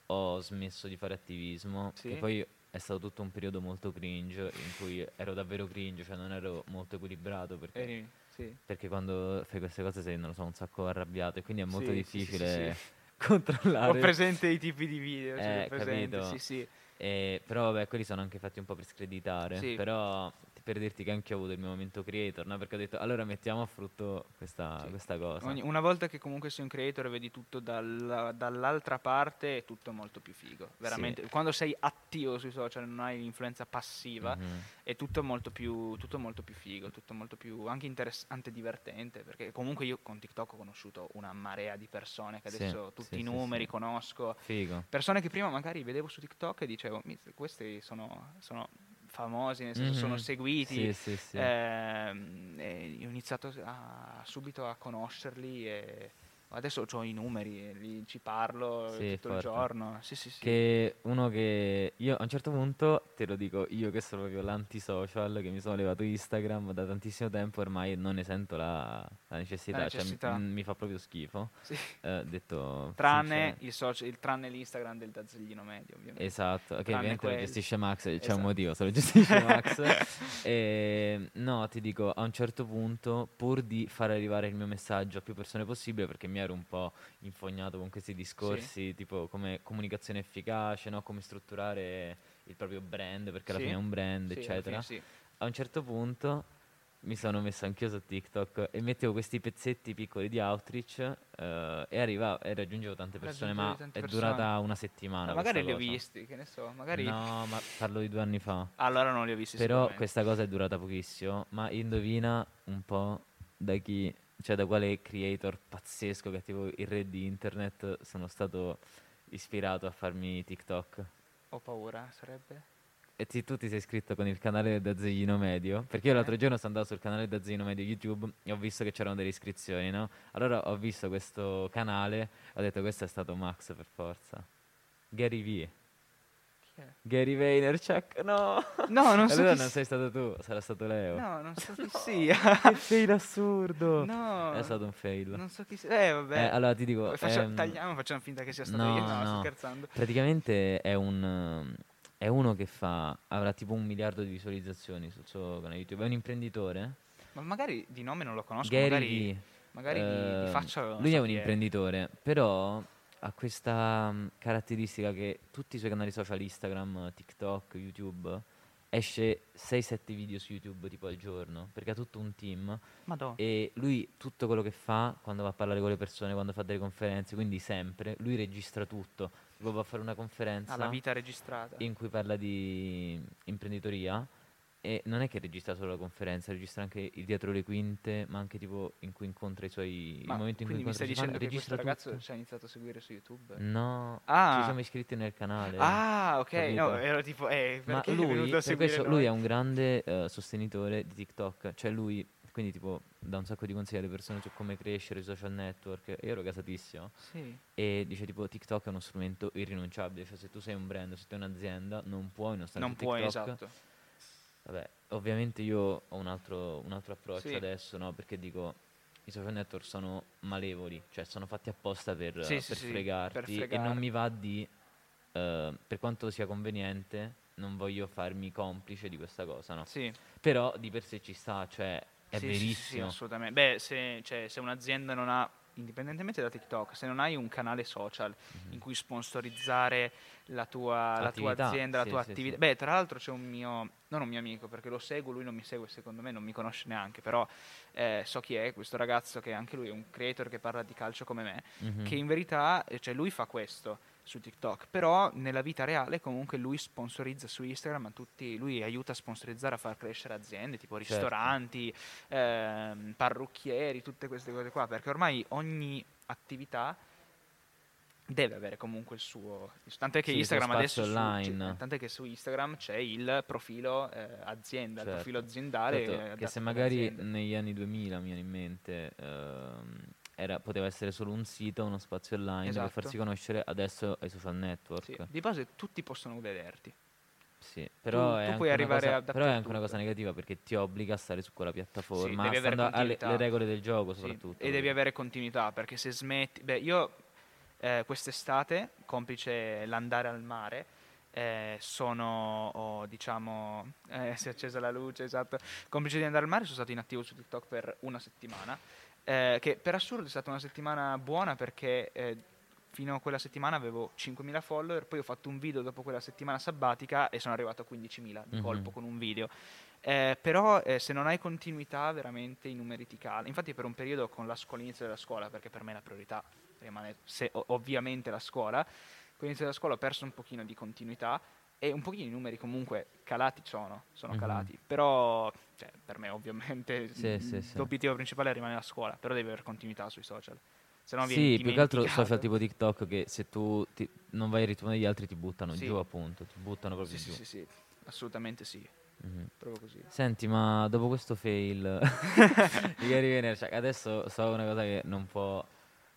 ho smesso di fare attivismo, Sì. che poi è stato tutto un periodo molto cringe, in cui ero davvero cringe, cioè non ero molto equilibrato perché, eri- sì. perché quando fai queste cose sei, non lo so, un sacco arrabbiato e quindi è molto difficile [laughs] controllare. Ho presente i tipi di video, Eh, presente, capito. sì, sì. E- però vabbè, quelli sono anche fatti un po' per screditare. Sì. Però per dirti che anche io ho avuto il mio momento creator, no? Perché ho detto allora mettiamo a frutto questa, Sì. questa cosa. Ogni- una volta che comunque sei un creator e vedi tutto dalla- dall'altra parte è tutto molto più figo. Veramente. Quando sei attivo sui social non hai l'influenza passiva, Mhm. è tutto molto più, tutto molto più figo, tutto molto più anche interessante e divertente. Perché comunque io con TikTok ho conosciuto una marea di persone che Sì, adesso tutti sì, i sì, numeri sì. conosco. Figo. Persone che prima magari vedevo su TikTok e dicevo, "Mizz, questi sono, sono famosi, nel senso sono Mhm. seguiti. Sì, sì, sì. Ehm, e ho iniziato a- subito a conoscerli e adesso ho i numeri, ci parlo Sì, tutto il forte. giorno. Sì, sì, sì. Che uno che io a un certo punto, te lo dico io che sono proprio l'antisocial, che mi sono levato Instagram da tantissimo tempo, ormai non ne sento la, la necessità, La cioè mi- necessità. mi, fa proprio schifo. Sì. eh, detto Tranne, il social- il- tranne l'Instagram del Dazzeglino Medio, ovviamente. Esatto, che Tranne ovviamente lo quelli. gestisce Max, c'è Esatto. un motivo, se lo gestisce [laughs] Max. E, no, ti dico, a un certo punto, pur di far arrivare il mio messaggio a più persone possibile, perché mi ero un po' infognato con questi discorsi, tipo come comunicazione efficace, no? come strutturare il proprio brand, perché alla Sì, fine è un brand, Sì, eccetera. fine sì. A un certo punto mi sono messo anch'io su TikTok e mettevo questi pezzetti piccoli di outreach eh, e arrivava e raggiungevo tante persone, ma tante è persone. durata una settimana. Ma magari li ho visti, che ne so, magari... No, ma parlo di due anni fa. Allora non li ho visti Però questa cosa è durata pochissimo, ma indovina un po' da chi, cioè da quale creator pazzesco che è tipo il re di internet sono stato ispirato a farmi TikTok. Ho paura, sarebbe? E ti- tu ti sei iscritto con il canale da Zeglino Medio? Perché io Eh. l'altro giorno sono andato sul canale da Zeglino Medio YouTube e ho visto che c'erano delle iscrizioni, no? Allora ho visto questo canale, ho detto questo è stato Max per forza. Gary V. È? Gary Vaynerchuk, no! No, non so allora non sei stato tu, sarà stato Leo. No, non so chi sia. [laughs] Che fail assurdo! No. È stato un fail. Non so chi sia. Eh, vabbè. Eh, allora ti dico, Faccia- ehm, tagliamo, facciamo finta che sia stato no, io. No, sto no. scherzando. praticamente è un... ehm, È uno che fa, avrà tipo un miliardo di visualizzazioni sul suo canale YouTube. È un imprenditore. Ma magari di nome non lo conosco, Gary magari, magari di, di Ehm, faccia Lui so è un imprenditore, però ha questa mm, caratteristica che tutti i suoi canali social, Instagram, TikTok, YouTube, esce 6-7 video su YouTube tipo al giorno, perché ha tutto un team Madonna. e lui tutto quello che fa quando va a parlare con le persone, quando fa delle conferenze, quindi sempre, lui registra tutto. Tipo va a fare una conferenza Ha la vita registrata. in cui parla di imprenditoria e non è che registra solo la conferenza, registra anche il dietro le quinte, ma anche tipo in cui incontra i suoi Ma il momento in cui incontra stai i suoi fan, che questo registra ragazzo tutto. ci ha iniziato a seguire su YouTube? No, Ah. ci siamo iscritti nel canale. Ah, ok. No, ero tipo, eh, Ma lui, per questo, noi? lui è un grande eh, sostenitore di TikTok, cioè lui quindi tipo dà un sacco di consigli alle persone su come crescere sui social network. Io ero gasatissimo Sì. e dice tipo TikTok è uno strumento irrinunciabile, cioè se tu sei un brand, se tu sei un'azienda, non puoi non stare Non su puoi, TikTok. esatto. Vabbè, ovviamente io ho un altro, un altro approccio Sì. adesso, no? Perché dico, i social network sono malevoli, cioè sono fatti apposta per, Sì, per sì, fregarti per e non mi va di, eh, per quanto sia conveniente, non voglio farmi complice di questa cosa, no? Sì. Però di per sé ci sta, cioè è Sì, sì, sì, sì, verissimo. assolutamente. Beh, se, cioè, se un'azienda non ha indipendentemente da TikTok, se non hai un canale social in cui sponsorizzare la tua, la tua azienda, la tua attività. Beh, tra l'altro c'è un mio, non un mio amico perché lo seguo, lui non mi segue secondo me, non mi conosce neanche, però eh, so chi è questo ragazzo che anche lui è un creator che parla di calcio come me, Mhm. che in verità, eh, cioè lui fa questo su TikTok, però nella vita reale comunque lui sponsorizza su Instagram tutti, lui aiuta a sponsorizzare, a far crescere aziende tipo Certo. ristoranti, ehm, parrucchieri, tutte queste cose qua, perché ormai ogni attività deve avere comunque il suo tant'è che Sì, il Instagram adesso su- online. c- tant'è che su Instagram c'è il profilo eh, azienda il Certo. profilo aziendale Certo, eh, che se magari negli anni 2000 mi viene in mente ehm, era- poteva essere solo un sito, uno spazio online per Esatto. farsi conoscere, adesso ai social network. Sì, di base tutti possono vederti Sì, però, tu è, puoi anche cosa, però è anche una cosa negativa perché ti obbliga a stare su quella piattaforma, devi avere stando alle regole del gioco Sì, soprattutto. e devi avere continuità perché se smetti beh io eh, quest'estate complice l'andare al mare eh, sono ho, diciamo [laughs] eh, si è accesa la luce esatto complice di andare al mare sono stato inattivo su TikTok per una settimana eh, che per assurdo è stata una settimana buona perché eh, fino a quella settimana avevo 5.000 follower poi ho fatto un video dopo quella settimana sabbatica e sono arrivato a 15.000 di Mhm. colpo con un video eh, però eh, se non hai continuità veramente i numeri ti calano. Infatti per un periodo con la scuola, l'inizio della scuola, perché per me la priorità rimane se- ovviamente la scuola, con l'inizio della scuola ho perso un pochino di continuità e un pochino i numeri comunque calati sono, sono Mhm. calati, però cioè, per me ovviamente Sì, il- sì, sì. l'obiettivo principale rimane la scuola, però devi avere continuità sui social. Se no Sì, più che altro social tipo TikTok che se tu ti- non vai al ritmo degli altri ti buttano giù appunto, ti buttano proprio Sì, sì, giù. sì, sì, assolutamente sì, Mhm. proprio così. Senti, ma dopo questo fail di Gary Vaynerchuk, adesso so una cosa che non può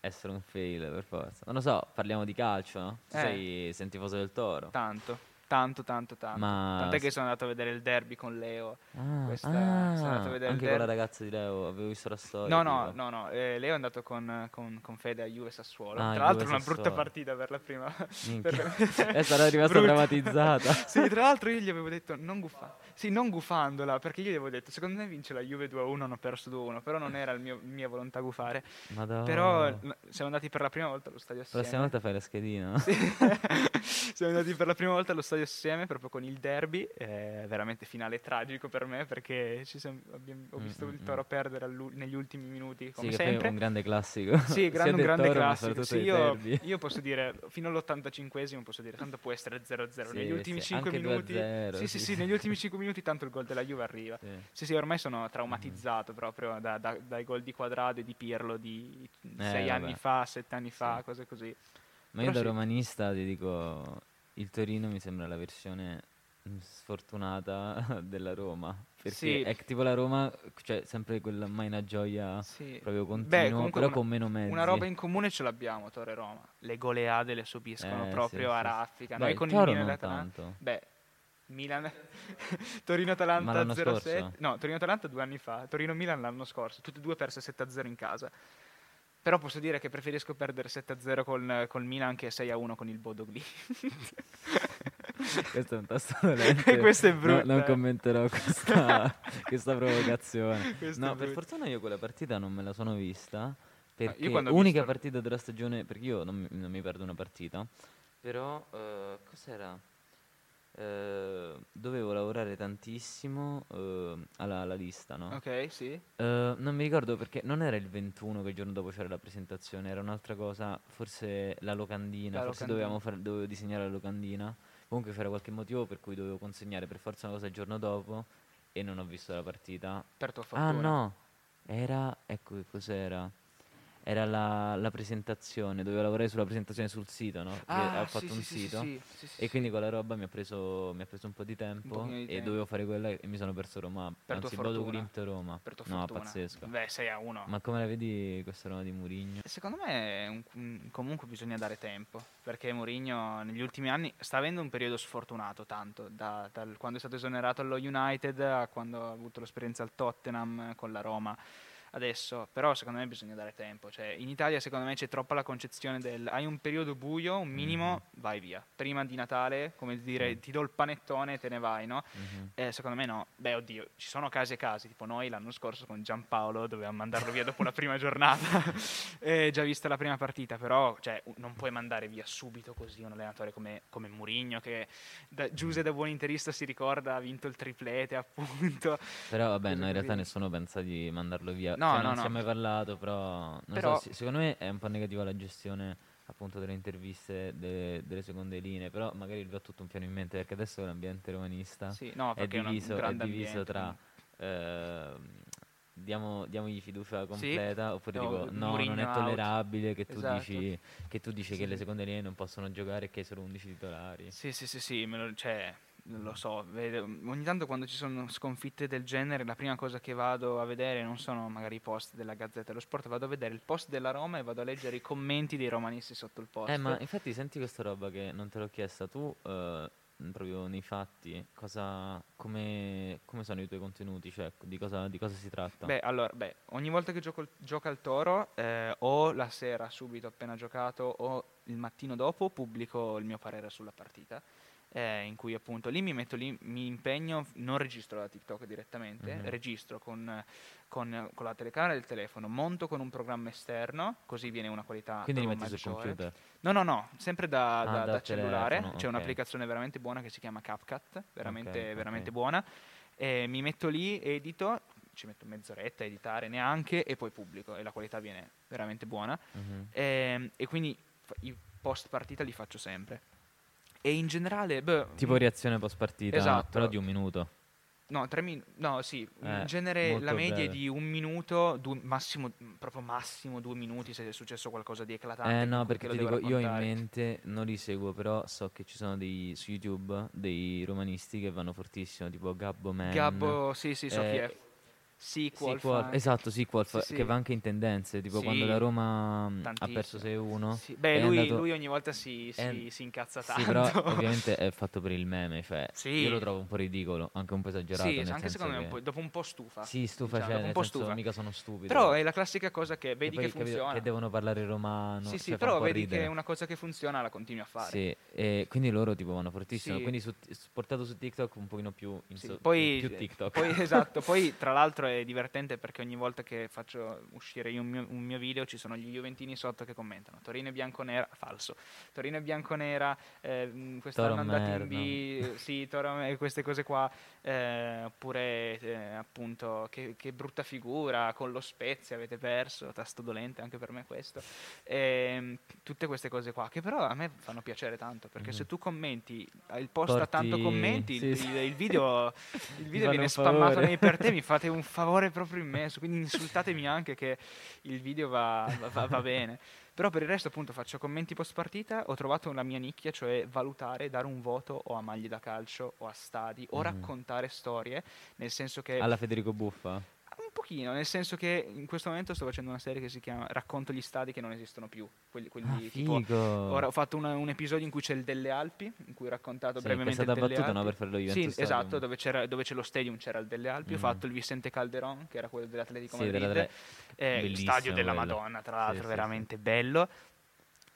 essere un fail per forza. Non lo so, parliamo di calcio, no? Tu Eh. sei, sei un tifoso del Toro. Tanto, tanto, tanto, tanto. Ma Tant'è che sono andato a vedere il derby con Leo. Ah, questa- ah, sono andato a vedere anche il con la derby. ragazza di Leo, avevo visto la storia. No, no, no, no. eh, Leo è andato con, con, con Fede a Juve Sassuolo. Ah, tra l'altro Juve una brutta Sassuolo. partita per la prima. [laughs] Per- [laughs] È stata rimasta Brutta. drammatizzata. [laughs] sì, tra l'altro io gli avevo detto non guffa. Sì, non gufandola, perché io gli avevo detto secondo me vince la Juve 2-1, hanno perso 2-1, però non era mio, mia volontà gufare. Madonna. Però siamo andati per la prima volta allo stadio La assieme. prossima volta fai la schedina. Sì. Siamo andati per la prima volta allo stadio assieme proprio con il derby, eh, veramente finale tragico per me perché siamo- abbiamo- ho Mm, visto mm, il mm. Toro perdere negli ultimi minuti Sì, come che poi è sempre. un grande classico. Sì, grande, un grande Toro, classico. Sì, io, io posso dire, fino all'85esimo posso dire, tanto può essere 0-0. Sì, negli ultimi sì, 5 anche minuti... 2-0, Sì, sì, sì, sì, sì. negli ultimi 5 minuti tanto il gol della Juve arriva. Sì. Sì, sì, ormai sono traumatizzato proprio da- da- dai gol di Quadrado e di Pirlo di 6 Eh, anni fa, 7 anni fa, Sì. cose così. Ma io Però da sì. romanista ti dico, il Torino mi sembra la versione sfortunata [laughs] della Roma. Perché Sì. è tipo la Roma, cioè sempre quella mai una gioia Sì. proprio Beh, continua, comunque però una- con meno mezzi. Una roba in comune ce l'abbiamo, Toro e Roma. Le goleade le subiscono Eh, proprio sì, a raffica. Beh, Noi con il Milan tanto. Beh, Milan [laughs] Torino-Atalanta l'anno 0-7. scorso? No, Torino-Atalanta due anni fa. Torino-Milan l'anno scorso. Tutte e due perse 7-0 in casa. Però posso dire che preferisco perdere 7-0 col, col Milan che 6-1 con il Bodo Glimt. [laughs] Questo è un tasto dolente. [laughs] Questo è No, brutto, non eh. commenterò questa, [laughs] questa provocazione. Questo no, per fortuna io quella partita non me la sono vista. Perché quando ho unica visto- partita della stagione, perché io non mi, non mi perdo una partita, però eh, cos'era? Eh, dovevo lavorare tantissimo eh, alla, alla lista, no? ok, sì. Eh, non mi ricordo perché non era il 21 che il giorno dopo c'era la presentazione, era un'altra cosa, forse la locandina, La forse locandina. fare- dovevo disegnare la locandina. Comunque c'era qualche motivo per cui dovevo consegnare per forza una cosa il giorno dopo e non ho visto la partita. Per tua fortuna. Ah no, era, ecco che cos'era. Era la, la presentazione, dovevo lavorare sulla presentazione sul sito, no? Ah, ho fatto sì, un sì, sito. sì, E quindi quella roba mi ha preso, mi ha preso un po' di tempo di e tempo. dovevo fare quella e mi sono perso Roma. Per anzi, Bodo. Glimt Roma. Per no, pazzesco. Beh, 6-1. Ma come la vedi questa Roma di Mourinho? Secondo me un- un- comunque bisogna dare tempo, perché Mourinho negli ultimi anni sta avendo un periodo sfortunato tanto, da, quando è stato esonerato allo United a quando ha avuto l'esperienza al Tottenham con la Roma. Adesso, però secondo me bisogna dare tempo. Cioè, in Italia secondo me c'è troppa la concezione del hai un periodo buio, un minimo, Mhm. vai via. Prima di Natale, come dire, Mm. ti do il panettone e te ne vai, no? Mhm. Eh, secondo me no. Beh, oddio, ci sono casi e casi, tipo noi l'anno scorso con Giampaolo dovevamo mandarlo via dopo la prima giornata, [laughs] eh, già vista la prima partita, però cioè, non puoi mandare via subito così un allenatore come, come Murigno che da, Giuse da buon interista si ricorda ha vinto il triplete [laughs] appunto. Però vabbè, no, in realtà nessuno pensa di mandarlo via. No, Cioè, no, non no. si è mai parlato, però, Però- so, secondo me è un po' negativa la gestione appunto delle interviste de- delle seconde linee, però magari lui ha tutto un piano in mente perché adesso l'ambiente romanista Sì, no, è diviso, è diviso tra ehm, diamo, diamogli fiducia Sì. completa oppure O dico no, non è tollerabile che tu Esatto. dici che tu dici Sì, che le sì. seconde linee non possono giocare e che hai solo 11 titolari. Sì, sì, sì, sì, me lo, cioè, non lo so, vedo- ogni tanto quando ci sono sconfitte del genere la prima cosa che vado a vedere non sono magari i post della Gazzetta dello Sport, vado a vedere il post della Roma e vado a leggere i commenti dei romanisti sotto il post. Eh, ma infatti senti questa roba che non te l'ho chiesta tu, eh, proprio nei fatti, cosa, come, come sono i tuoi contenuti, cioè di cosa, di cosa si tratta? Beh, allora, beh, ogni volta che gioco, gioca il Toro, eh, o la sera subito appena giocato o il mattino dopo pubblico il mio parere sulla partita. Eh, in cui appunto lì mi metto lì, mi impegno, non registro da TikTok direttamente, Mhm. registro con, con- con la telecamera del telefono, monto con un programma esterno, così viene una qualità Quindi li metti sul maggiore. computer. No, no, no, sempre da, Ah, da- da da cellulare. telefono, C'è un'applicazione veramente buona che si chiama CapCut, veramente, ok. veramente buona. E mi metto lì, edito, ci metto mezz'oretta a editare neanche e poi pubblico e la qualità viene veramente buona. Mhm. Ehm, E, quindi i post partita li faccio sempre. E in generale, beh, Tipo mm, reazione post partita, Esatto. però di un minuto. No, tre min- no, sì, Eh, in genere la media è breve. di un minuto, due- massimo, proprio massimo due minuti se è successo qualcosa di eclatante. Eh no, perché ti dico, io ho in raccontare. mente, non li seguo, però so che ci sono dei, su YouTube dei romanisti che vanno fortissimo, tipo Gabbo Man. Gabbo, sì, sì, so chi eh, è. Sequel, Sequel, esatto, Sequel, Sì, sì. che va anche in tendenze, tipo quando Sì, la Roma mh, ha perso tantissimo. 6-1. Sì, Beh, è lui, andato- lui ogni volta si, si, è- si incazza tanto. però ovviamente è [laughs] fatto per il meme, cioè Sì. io lo trovo un po' ridicolo, anche un po' esagerato. Sì, anche secondo me un po', dopo un po' stufa. Sì, stufa, diciamo, cioè, un po' stufa. mica sono stupido. Però è la classica cosa che vedi poi che capito, funziona. Che devono parlare romano. sì, cioè, sì, fa però vedi ridere. che è una cosa che funziona, la continui a fare. Sì, e quindi loro tipo vanno fortissimo. Quindi su, portato su TikTok un pochino più, in so- poi, più TikTok. poi, esatto, poi tra l'altro è divertente perché ogni volta che faccio uscire un mio, un mio video ci sono gli Juventini sotto che commentano Torino e bianconera, falso, Torino e bianconera, eh, mh, quest'anno Toro andati in. B, sì, Toro, e queste cose qua, eh, oppure eh, appunto che, che brutta figura, con lo Spezia avete perso, tasto dolente anche per me questo, Ehm, tutte queste cose qua che però a me fanno piacere tanto perché Mhm. se tu commenti eh, il post ha tanto Porti- commenti, sì, il, sì. il- video, il video [laughs] viene spammato nei per te, mi fate un [laughs] favore proprio immenso, quindi insultatemi anche che il video va, va- va bene. Però per il resto appunto faccio commenti post partita, ho trovato la mia nicchia, cioè valutare, dare un voto o a maglie da calcio o a stadi o Mhm. raccontare storie, nel senso che Alla Federico Buffa? Un pochino, nel senso che in questo momento sto facendo una serie che si chiama Racconto gli stadi che non esistono più, quelli, quelli Ah, tipo. Ora ho fatto una- un episodio in cui c'è il delle Alpi, in cui ho raccontato Sì, brevemente il questa delle battuta, no, per fare lo Sì, Juventus esatto, Stadium. dove, c'era- dove c'è lo stadium c'era il delle Alpi. Ho Mm. fatto il Vicente Calderon, che era quello dell'Atletico Sì, Madrid. della eh, il stadio della quello. Madonna, tra Sì, l'altro, sì, veramente bello.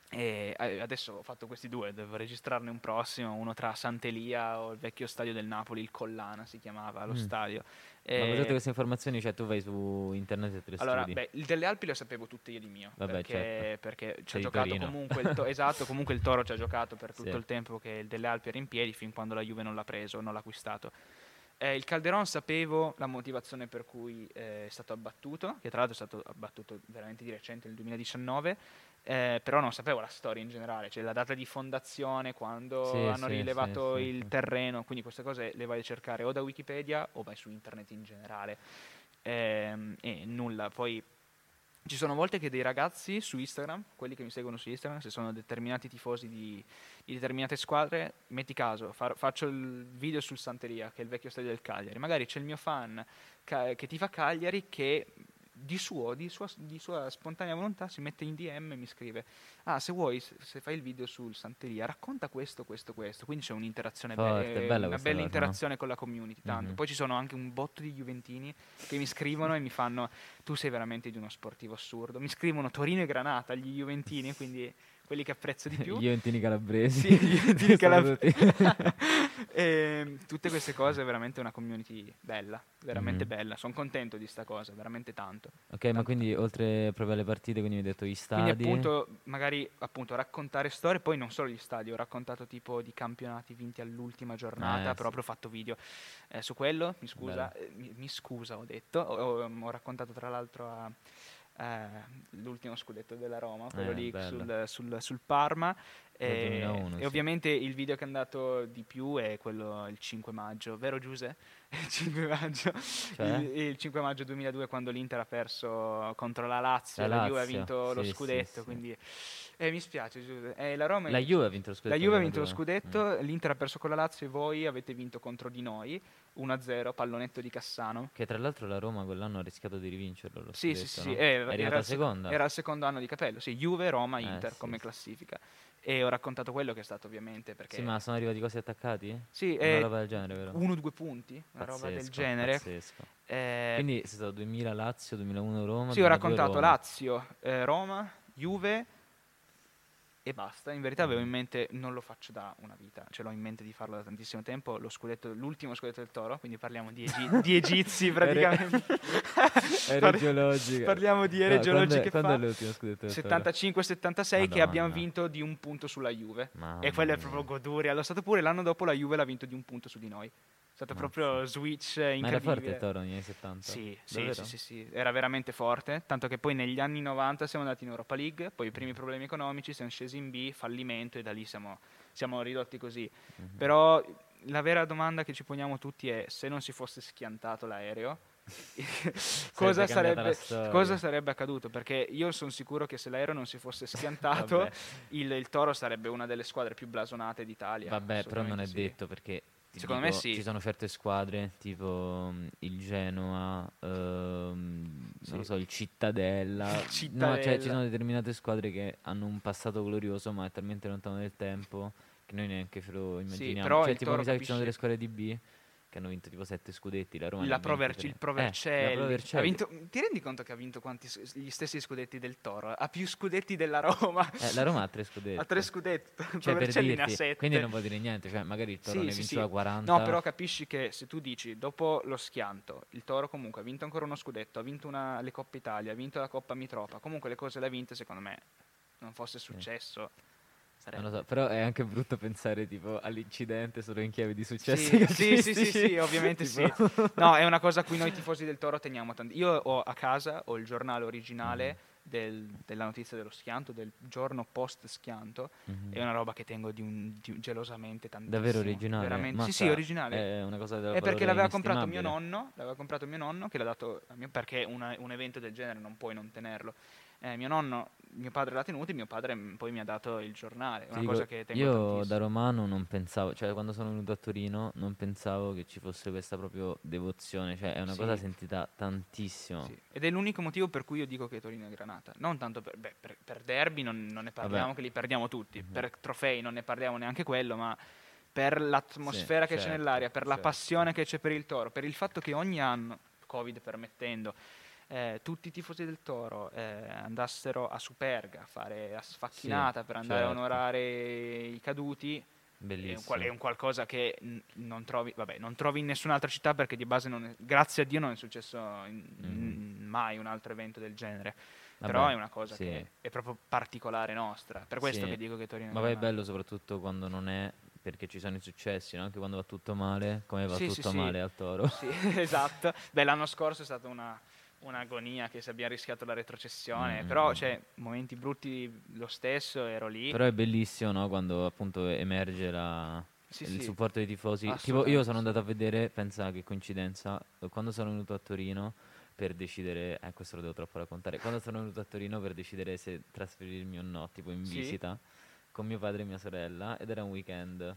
E eh, adesso ho fatto questi due, devo registrarne un prossimo, uno tra Sant'Elia o il vecchio stadio del Napoli, il Collana si chiamava lo Mm. stadio. Ma E- con tutte queste informazioni, cioè tu vai su internet e te le allora, studi? beh, il delle Alpi lo sapevo tutte io di mio. Vabbè, perché, certo. perché ci ha giocato comunque il, to- [laughs] esatto, comunque il Toro ci ha giocato per tutto Sì. il tempo che il delle Alpi era in piedi, fin quando la Juve non l'ha preso, non l'ha acquistato. Eh, il Calderon sapevo la motivazione per cui eh, è stato abbattuto, che tra l'altro è stato abbattuto veramente di recente, nel 2019, eh, però non sapevo la storia in generale, cioè la data di fondazione, quando Sì, hanno sì, rilevato sì, il terreno, quindi queste cose le vai a cercare o da Wikipedia o vai su internet in generale. Ehm, e nulla, poi ci sono volte che dei ragazzi su Instagram, quelli che mi seguono su Instagram, se sono determinati tifosi di, di determinate squadre, metti caso, fa- faccio il video sul Santeria, che è il vecchio stadio del Cagliari, magari c'è il mio fan ca- che ti fa Cagliari che di suo, di sua, di sua spontanea volontà, si mette in DM e mi scrive: Ah, se vuoi, se, fai il video sul Santeria, racconta questo, questo, questo. Quindi c'è un'interazione, be- Forte, eh, bella una bella cosa, interazione con la community. Tanto. Mhm. Poi ci sono anche un botto di Juventini che mi scrivono e mi fanno: Tu sei veramente di uno sportivo assurdo. Mi scrivono Torino e Granata, gli Juventini, quindi quelli che apprezzo di [laughs] più. Gli Juventini calabresi. Sì, gli [laughs] Sono calabresi. [laughs] E, tutte queste cose è veramente una community bella, veramente Mhm. bella. Sono contento di sta cosa, veramente tanto. ok, ma quindi oltre proprio alle partite, quindi mi hai detto gli stadi. Quindi appunto, magari appunto raccontare storie, poi non solo gli stadi, ho raccontato tipo di campionati vinti all'ultima giornata, Eh, proprio ho fatto video eh, su quello, mi scusa, eh, mi, mi scusa ho detto, ho, ho- ho raccontato tra l'altro a- eh, l'ultimo scudetto della Roma, quello Eh, lì sul, sul- sul Parma. E, 2001, e sì. ovviamente il video che è andato di più è quello il 5 maggio, vero Giuse? [laughs] Il 5 maggio, Cioè? il, il 5 maggio 2002 quando l'Inter ha perso contro la Lazio La e la Juve ha Lazio, vinto lo sì, sì, scudetto, sì. quindi eh, mi spiace. Eh, la Roma La Juve ha vinto lo scudetto. la Juve ha vinto lo 2002. scudetto, Mm. l'Inter ha perso con la Lazio e voi avete vinto contro di noi 1-0, pallonetto di Cassano. Che tra l'altro la Roma quell'anno ha rischiato di rivincerlo. Lo Sì, sì, scudetto, sì, no? eh, È era, il sec- seconda. era il secondo anno di Capello, sì, Juve, Roma, Eh, Inter sì, come sì. classifica. E ho raccontato quello che è stato ovviamente perché... Sì, ma sono arrivati quasi attaccati? Sì, Una eh, roba del genere, vero? uno o due punti, una roba del Pazzesco, genere. Pazzesco. Eh, Quindi sei stato 2000 Lazio, 2001 Roma. sì, ho 2002 raccontato Roma. Lazio, eh, Roma, Juve e basta. In verità avevo in mente, non lo faccio da una vita, ce l'ho in mente di farlo da tantissimo tempo, lo scudetto, l'ultimo scudetto del Toro, quindi parliamo di, egi- di [laughs] egizi praticamente. Era [laughs] Parli- geologica. Parliamo di No, ere quando geologiche è- Quando è l'ultimo scudetto del Toro? 75-76 che abbiamo vinto di un punto sulla Juve. Mamma e quello è proprio goduria. Allo stato pure l'anno dopo la Juve l'ha vinto di un punto su di noi. È stato proprio switch eh, Ma era incredibile. forte Toro negli anni 70? Sì, sì, sì, sì, sì, era veramente forte, tanto che poi negli anni 90 siamo andati in Europa League, poi i primi problemi economici, siamo scesi in B, fallimento e da lì siamo, siamo ridotti così. Mhm. Però la vera domanda che ci poniamo tutti è se non si fosse schiantato l'aereo, [laughs] cosa, sarebbe, cosa sarebbe accaduto? Perché io sono sicuro che se l'aereo non si fosse schiantato, il, il Toro sarebbe una delle squadre più blasonate d'Italia. Vabbè, però non è sì. detto perché Secondo dico, me sì. Ci sono certe squadre, tipo mm, il Genoa, ehm, non lo Sì. so, il Cittadella. [laughs] No, cioè Cittadella. ci sono determinate squadre che hanno un passato glorioso, ma è talmente lontano nel tempo che noi neanche lo immaginiamo. però cioè, tipo, mi sa che ci sono delle squadre di B che hanno vinto tipo sette scudetti, la Roma La ha Prover- 23. il Eh, Provercelli. Provercelli. Ha vinto- ti rendi conto che ha vinto quanti, gli stessi scudetti del Toro? Ha più scudetti della Roma. Eh, la Roma ha tre scudetti. ha tre scudetti. [laughs] Cioè, Provercelli ne ha dirti, sette. quindi non vuol dire niente, cioè, magari il Toro Sì, ne sì, vinceva sì. 40. No, però capisci che se tu dici dopo lo schianto, il Toro comunque ha vinto ancora uno scudetto, ha vinto una, le Coppe Italia, ha vinto la Coppa Mitropa, comunque le cose le ha vinte, secondo me, non fosse successo. Sarebbe... Non lo so, però è anche brutto pensare tipo all'incidente solo in chiave di Sì, successi. sì, sì, sì, sì, calcistici. ovviamente sì. No, è una cosa a cui noi [laughs] tifosi del Toro teniamo tanto. Io ho a casa ho il giornale originale Mhm. del- della notizia dello schianto, del giorno post schianto. Mhm. È una roba che tengo di un- di- gelosamente tantissimo. Davvero originale? Veramente. Sì, Mazza, sì, originale. È una cosa da È perché l'aveva comprato mio nonno, l'aveva comprato mio nonno che l'ha dato a mio, perché una- un evento del genere non puoi non tenerlo. Eh, mio nonno, mio padre l'ha tenuto e mio padre mm, poi mi ha dato il giornale, una dico, cosa che tengo io tantissimo. da romano non pensavo, cioè quando sono venuto a Torino non pensavo che ci fosse questa proprio devozione, cioè è una Sì. cosa sentita tantissimo. Sì, Ed è l'unico motivo per cui io dico che Torino è Granata. Non tanto per, beh, per, per derby, non, non ne parliamo Vabbè. che li perdiamo tutti. Mhm. Per trofei non ne parliamo neanche quello, ma per l'atmosfera che c'è certo, nell'aria, per la certo. passione che c'è per il Toro, per il fatto che ogni anno, Covid permettendo, eh, tutti i tifosi del Toro eh, andassero a Superga a fare a sfacchinata per andare certo. a onorare i caduti. È un, Bellissimo. qual- è un qualcosa che mm, non trovi, vabbè, non trovi in nessun'altra città perché di base, non è- grazie a Dio, non è successo in- in- mai un altro evento del genere. Però. Vabbè, è una cosa sì. che è proprio particolare nostra. Per questo Sì. che dico che Torino Ma è poi è una- bello soprattutto quando non è perché ci sono i successi, no? anche quando va tutto male, come va Sì, sì, tutto sì. male al Toro. Sì, [laughs] esatto. Beh, l'anno scorso è stata una, un'agonia che si abbiamo rischiato la retrocessione. Mm. Però, cioè, momenti brutti lo stesso, ero lì. Però è bellissimo no? quando appunto emerge la- Sì, il sì. supporto dei tifosi. Tipo io sono andato a vedere, pensa che coincidenza, eh, quando sono venuto a Torino per decidere, eh questo lo devo troppo raccontare, quando sono venuto a Torino per decidere se trasferirmi o no, tipo in Sì. visita, con mio padre e mia sorella, ed era un weekend,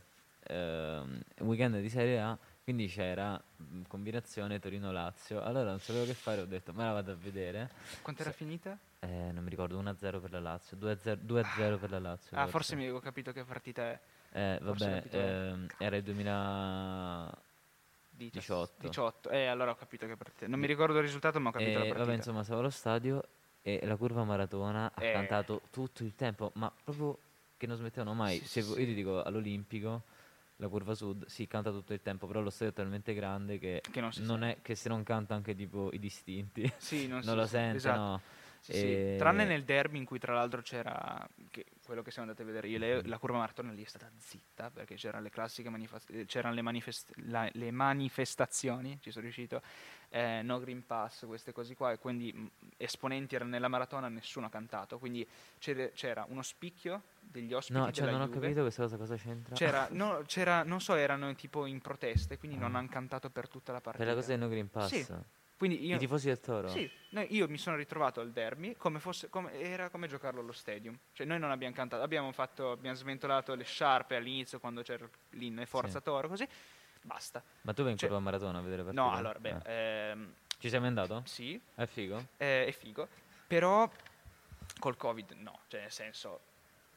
ehm, un weekend di Serie A, Quindi c'era mh, combinazione Torino-Lazio. Allora non sapevo che fare, ho detto, me la vado a vedere. Quanto era Sì. finita? Eh, non mi ricordo, 1-0 per la Lazio, 2-0 2-0 per la Lazio. Ah, forse mi avevo capito che partita è. Eh, forse vabbè, capito ehm, era il 2018. 18. 18. Eh, allora ho capito che partita. Non mi ricordo il risultato, ma ho capito la E partita. vabbè, insomma, stavo allo stadio e la curva maratona ha Eh. cantato tutto il tempo, ma proprio che non smettevano mai. Sì, Se sì, vo- sì. Io ti dico, all'Olimpico, la curva sud, si canta tutto il tempo, però lo stadio è talmente grande che, Che non si non è che se non canta anche tipo i distinti, Sì, non, [laughs] non si- lo sente, esatto. no. Sì, sì. Tranne nel derby in cui tra l'altro c'era che- quello che siamo andati a vedere io, e Leo, la curva maratona lì è stata zitta perché c'erano le classiche manifest- eh, c'erano le, manifest- la- le manifestazioni, ci sono riuscito, eh, no green pass, queste cose qua e quindi mh, esponenti erano nella maratona, nessuno ha cantato, quindi c'era, c'era uno spicchio degli ospiti No, cioè non ho Juve. capito questa cosa cosa c'entra. C'era, [laughs] no, c'era, non so, erano tipo in proteste, quindi non Ah. hanno cantato per tutta la partita. per la cosa del no green pass. Sì, Quindi io, I tifosi del Toro? sì, noi- io mi sono ritrovato al derby come fosse, come- era come giocarlo allo stadium. Cioè noi non abbiamo cantato, abbiamo, fatto, abbiamo sventolato le sciarpe all'inizio quando c'era l'inno e Forza Sì. Toro, così, basta. Ma tu in Cioè- curva maratona a vedere le No, allora, beh, Eh. ehm, Ci sei mai andato? sì, È figo? eh, è figo, però col Covid no, cioè nel senso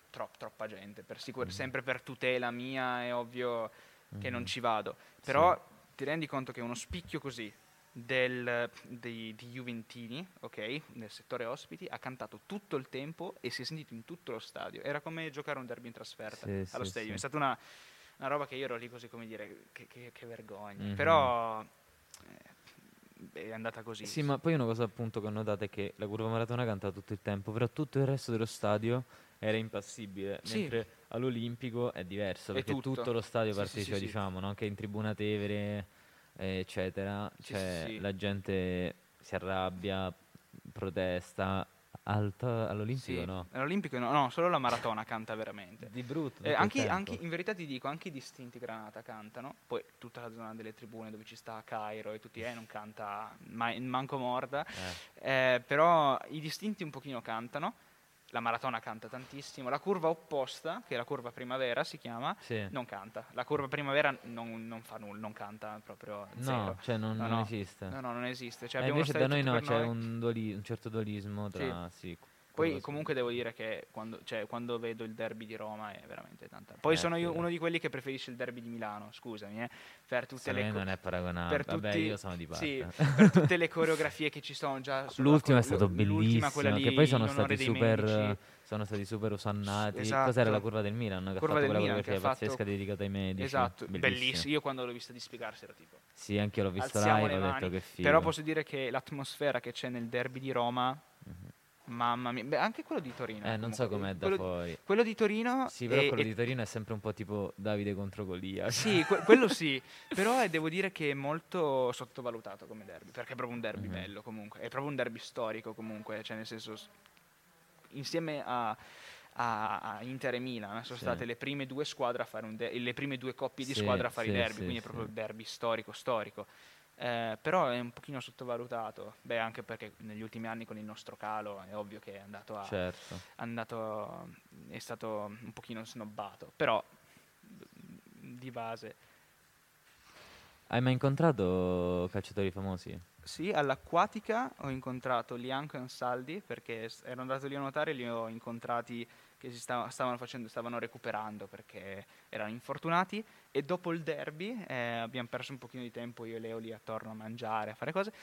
tro- troppa gente, per sicuro, Mm. sempre per tutela mia è ovvio che non Mhm. ci vado, però ti rendi conto che uno spicchio così del- dei, di Juventini, ok, nel settore ospiti, ha cantato tutto il tempo e si è sentito in tutto lo stadio. Era come giocare un derby in trasferta Sì, allo sì, stadium. sì. È stata una, una roba che io ero lì così come dire, che, che- che vergogna. Mhm. Però eh, è andata così. Sì, ma poi una cosa appunto che ho notato è che la curva maratona canta tutto il tempo, però tutto il resto dello stadio era impassibile, Sì. mentre all'Olimpico è diverso, È perché tutto. tutto. lo stadio partecipa, diciamo, no? anche in tribuna Tevere, eccetera, Sì, cioè sì, sì. la gente si arrabbia, protesta, alta, all'Olimpico no. All'Olimpico no, no, solo la maratona canta veramente. Di brutto. Eh, anche, anche- in verità ti dico, anche i distinti Granata cantano, poi tutta la zona delle tribune dove ci sta Cairo e tutti, eh, non canta mai- manco morda, Eh, Eh, però i distinti un pochino cantano, la maratona canta tantissimo, la curva opposta, che è la curva primavera si chiama, sì. non canta, la curva primavera non, non fa nulla, non canta proprio zero. No, cioè non, No, non no. esiste. No, no, non esiste. Cioè, Eh, invece da noi no, c'è un, duali- un certo dualismo tra... Sì. Poi comunque devo dire che quando, cioè, quando vedo il derby di Roma è veramente tanta. Poi Eh, sono io uno di quelli che preferisce il derby di Milano, scusami, eh, per tutte Secondo le co- non è paragonabile. per Vabbè, tutti- io sono di parte. sì, per tutte le [laughs] coreografie che ci sono già sulla L'ultimo è co- stato l'ultima, quella lì, Che poi sono stati super. medici. Sono stati super osannati. Esatto. Cos'era la curva del Milan? Che Curva ha fatto del quella Milan, che ha fatto- pazzesca dedicata ai medici. Esatto, Bellissimo. Io quando l'ho vista dispiegarsi ero tipo Sì, anche io l'ho visto live. Ho detto che figo. Però posso dire che l'atmosfera che c'è nel derby di Roma, Mhm. Mamma mia, beh, anche quello di Torino. Eh, non so com'è da quello, fuori. quello di Torino Sì, però è- quello è- di Torino è sempre un po' tipo Davide contro Golia. Sì, que- quello sì, però eh, devo dire che è molto sottovalutato come derby, perché è proprio un derby Mhm. bello comunque, è proprio un derby storico comunque, cioè nel senso, insieme a, a- Inter e Milan sono Sì. state le prime due squadre a fare un de- le prime due coppie di Sì, squadra a fare i sì, derby, sì, quindi è proprio il derby storico storico. Eh, però è un pochino sottovalutato, beh anche perché negli ultimi anni con il nostro calo è ovvio che è andato a, Certo. è andato, è stato un pochino snobbato, però di base Hai mai incontrato calciatori famosi? Sì, all'acquatica ho incontrato Lianco e Ansaldi perché ero andato lì a nuotare e li ho incontrati che si stava- stavano, facendo, stavano recuperando perché erano infortunati e dopo il derby eh, abbiamo perso un pochino di tempo io e Leo lì attorno a mangiare, a fare cose.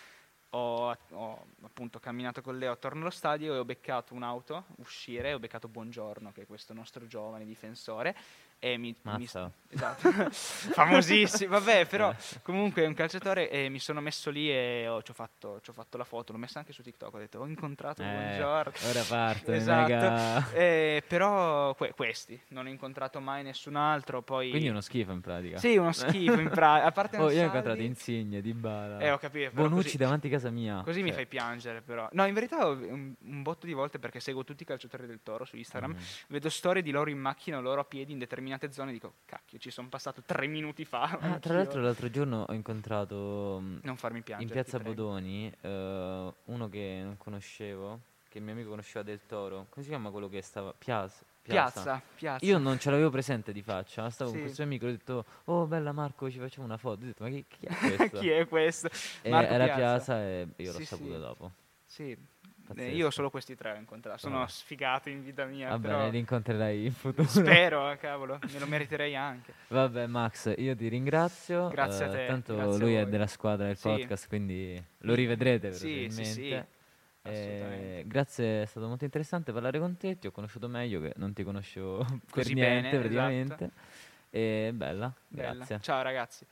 Ho, ho appunto camminato con Leo attorno allo stadio e ho beccato un'auto uscire, ho beccato Buongiorno che è questo nostro giovane difensore e mi, mi, esatto, [laughs] famosissimo, vabbè però Eh. Comunque è un calciatore e mi sono messo lì e ho, ci, ho fatto, ci ho fatto la foto, l'ho messa anche su TikTok, ho detto ho incontrato Eh, Buongiorno. ora parte, [laughs] Esatto. Eh, però que- questi, non ho incontrato mai nessun altro, poi... Quindi uno schifo in pratica. Sì, uno schifo in pratica, a parte [laughs] Oh, io ho incontrato Insigne, Di Bala. Eh, ho capito, Bonucci così- davanti a casa mia. Così mi Cioè, fai piangere però. No, in verità un, un botto di volte perché seguo tutti i calciatori del Toro su Instagram, mhm. vedo storie di loro in macchina, loro a piedi in determinate zone dico, cacchio, ci sono passato tre minuti fa. Ah, tra anch'io." l'altro l'altro giorno ho incontrato farmi piangere. in piazza. Bodoni eh, uno che non conoscevo, che il mio amico conosceva Del Toro. Come si chiama quello che stava? Piazza. Piazza, piazza. Io non ce l'avevo presente di faccia, stavo Sì. con questo amico e ho detto, oh bella Marco, ci facciamo una foto. Ho detto, ma chi, chi è [laughs] questo? Chi è questo? E Marco era Piazza. Piazza e io l'ho Sì, saputo sì. dopo. Sì, eh, Pazzesco. io solo questi tre ho incontrato. Sono Bravo. sfigato in vita mia. Va però bene, li incontrerai in futuro. Spero, eh, cavolo, [laughs] me lo meriterei anche. Vabbè Max, io ti ringrazio. Grazie a eh, te, Tanto lui è della squadra del Sì. podcast, quindi lo rivedrete Sì, sì, probabilmente. sì. Eh, Assolutamente. grazie, è stato molto interessante parlare con te, ti ho conosciuto meglio che non ti conoscevo [laughs] per niente bene, praticamente. esatto. E bella, Bella. grazie. Ciao ragazzi.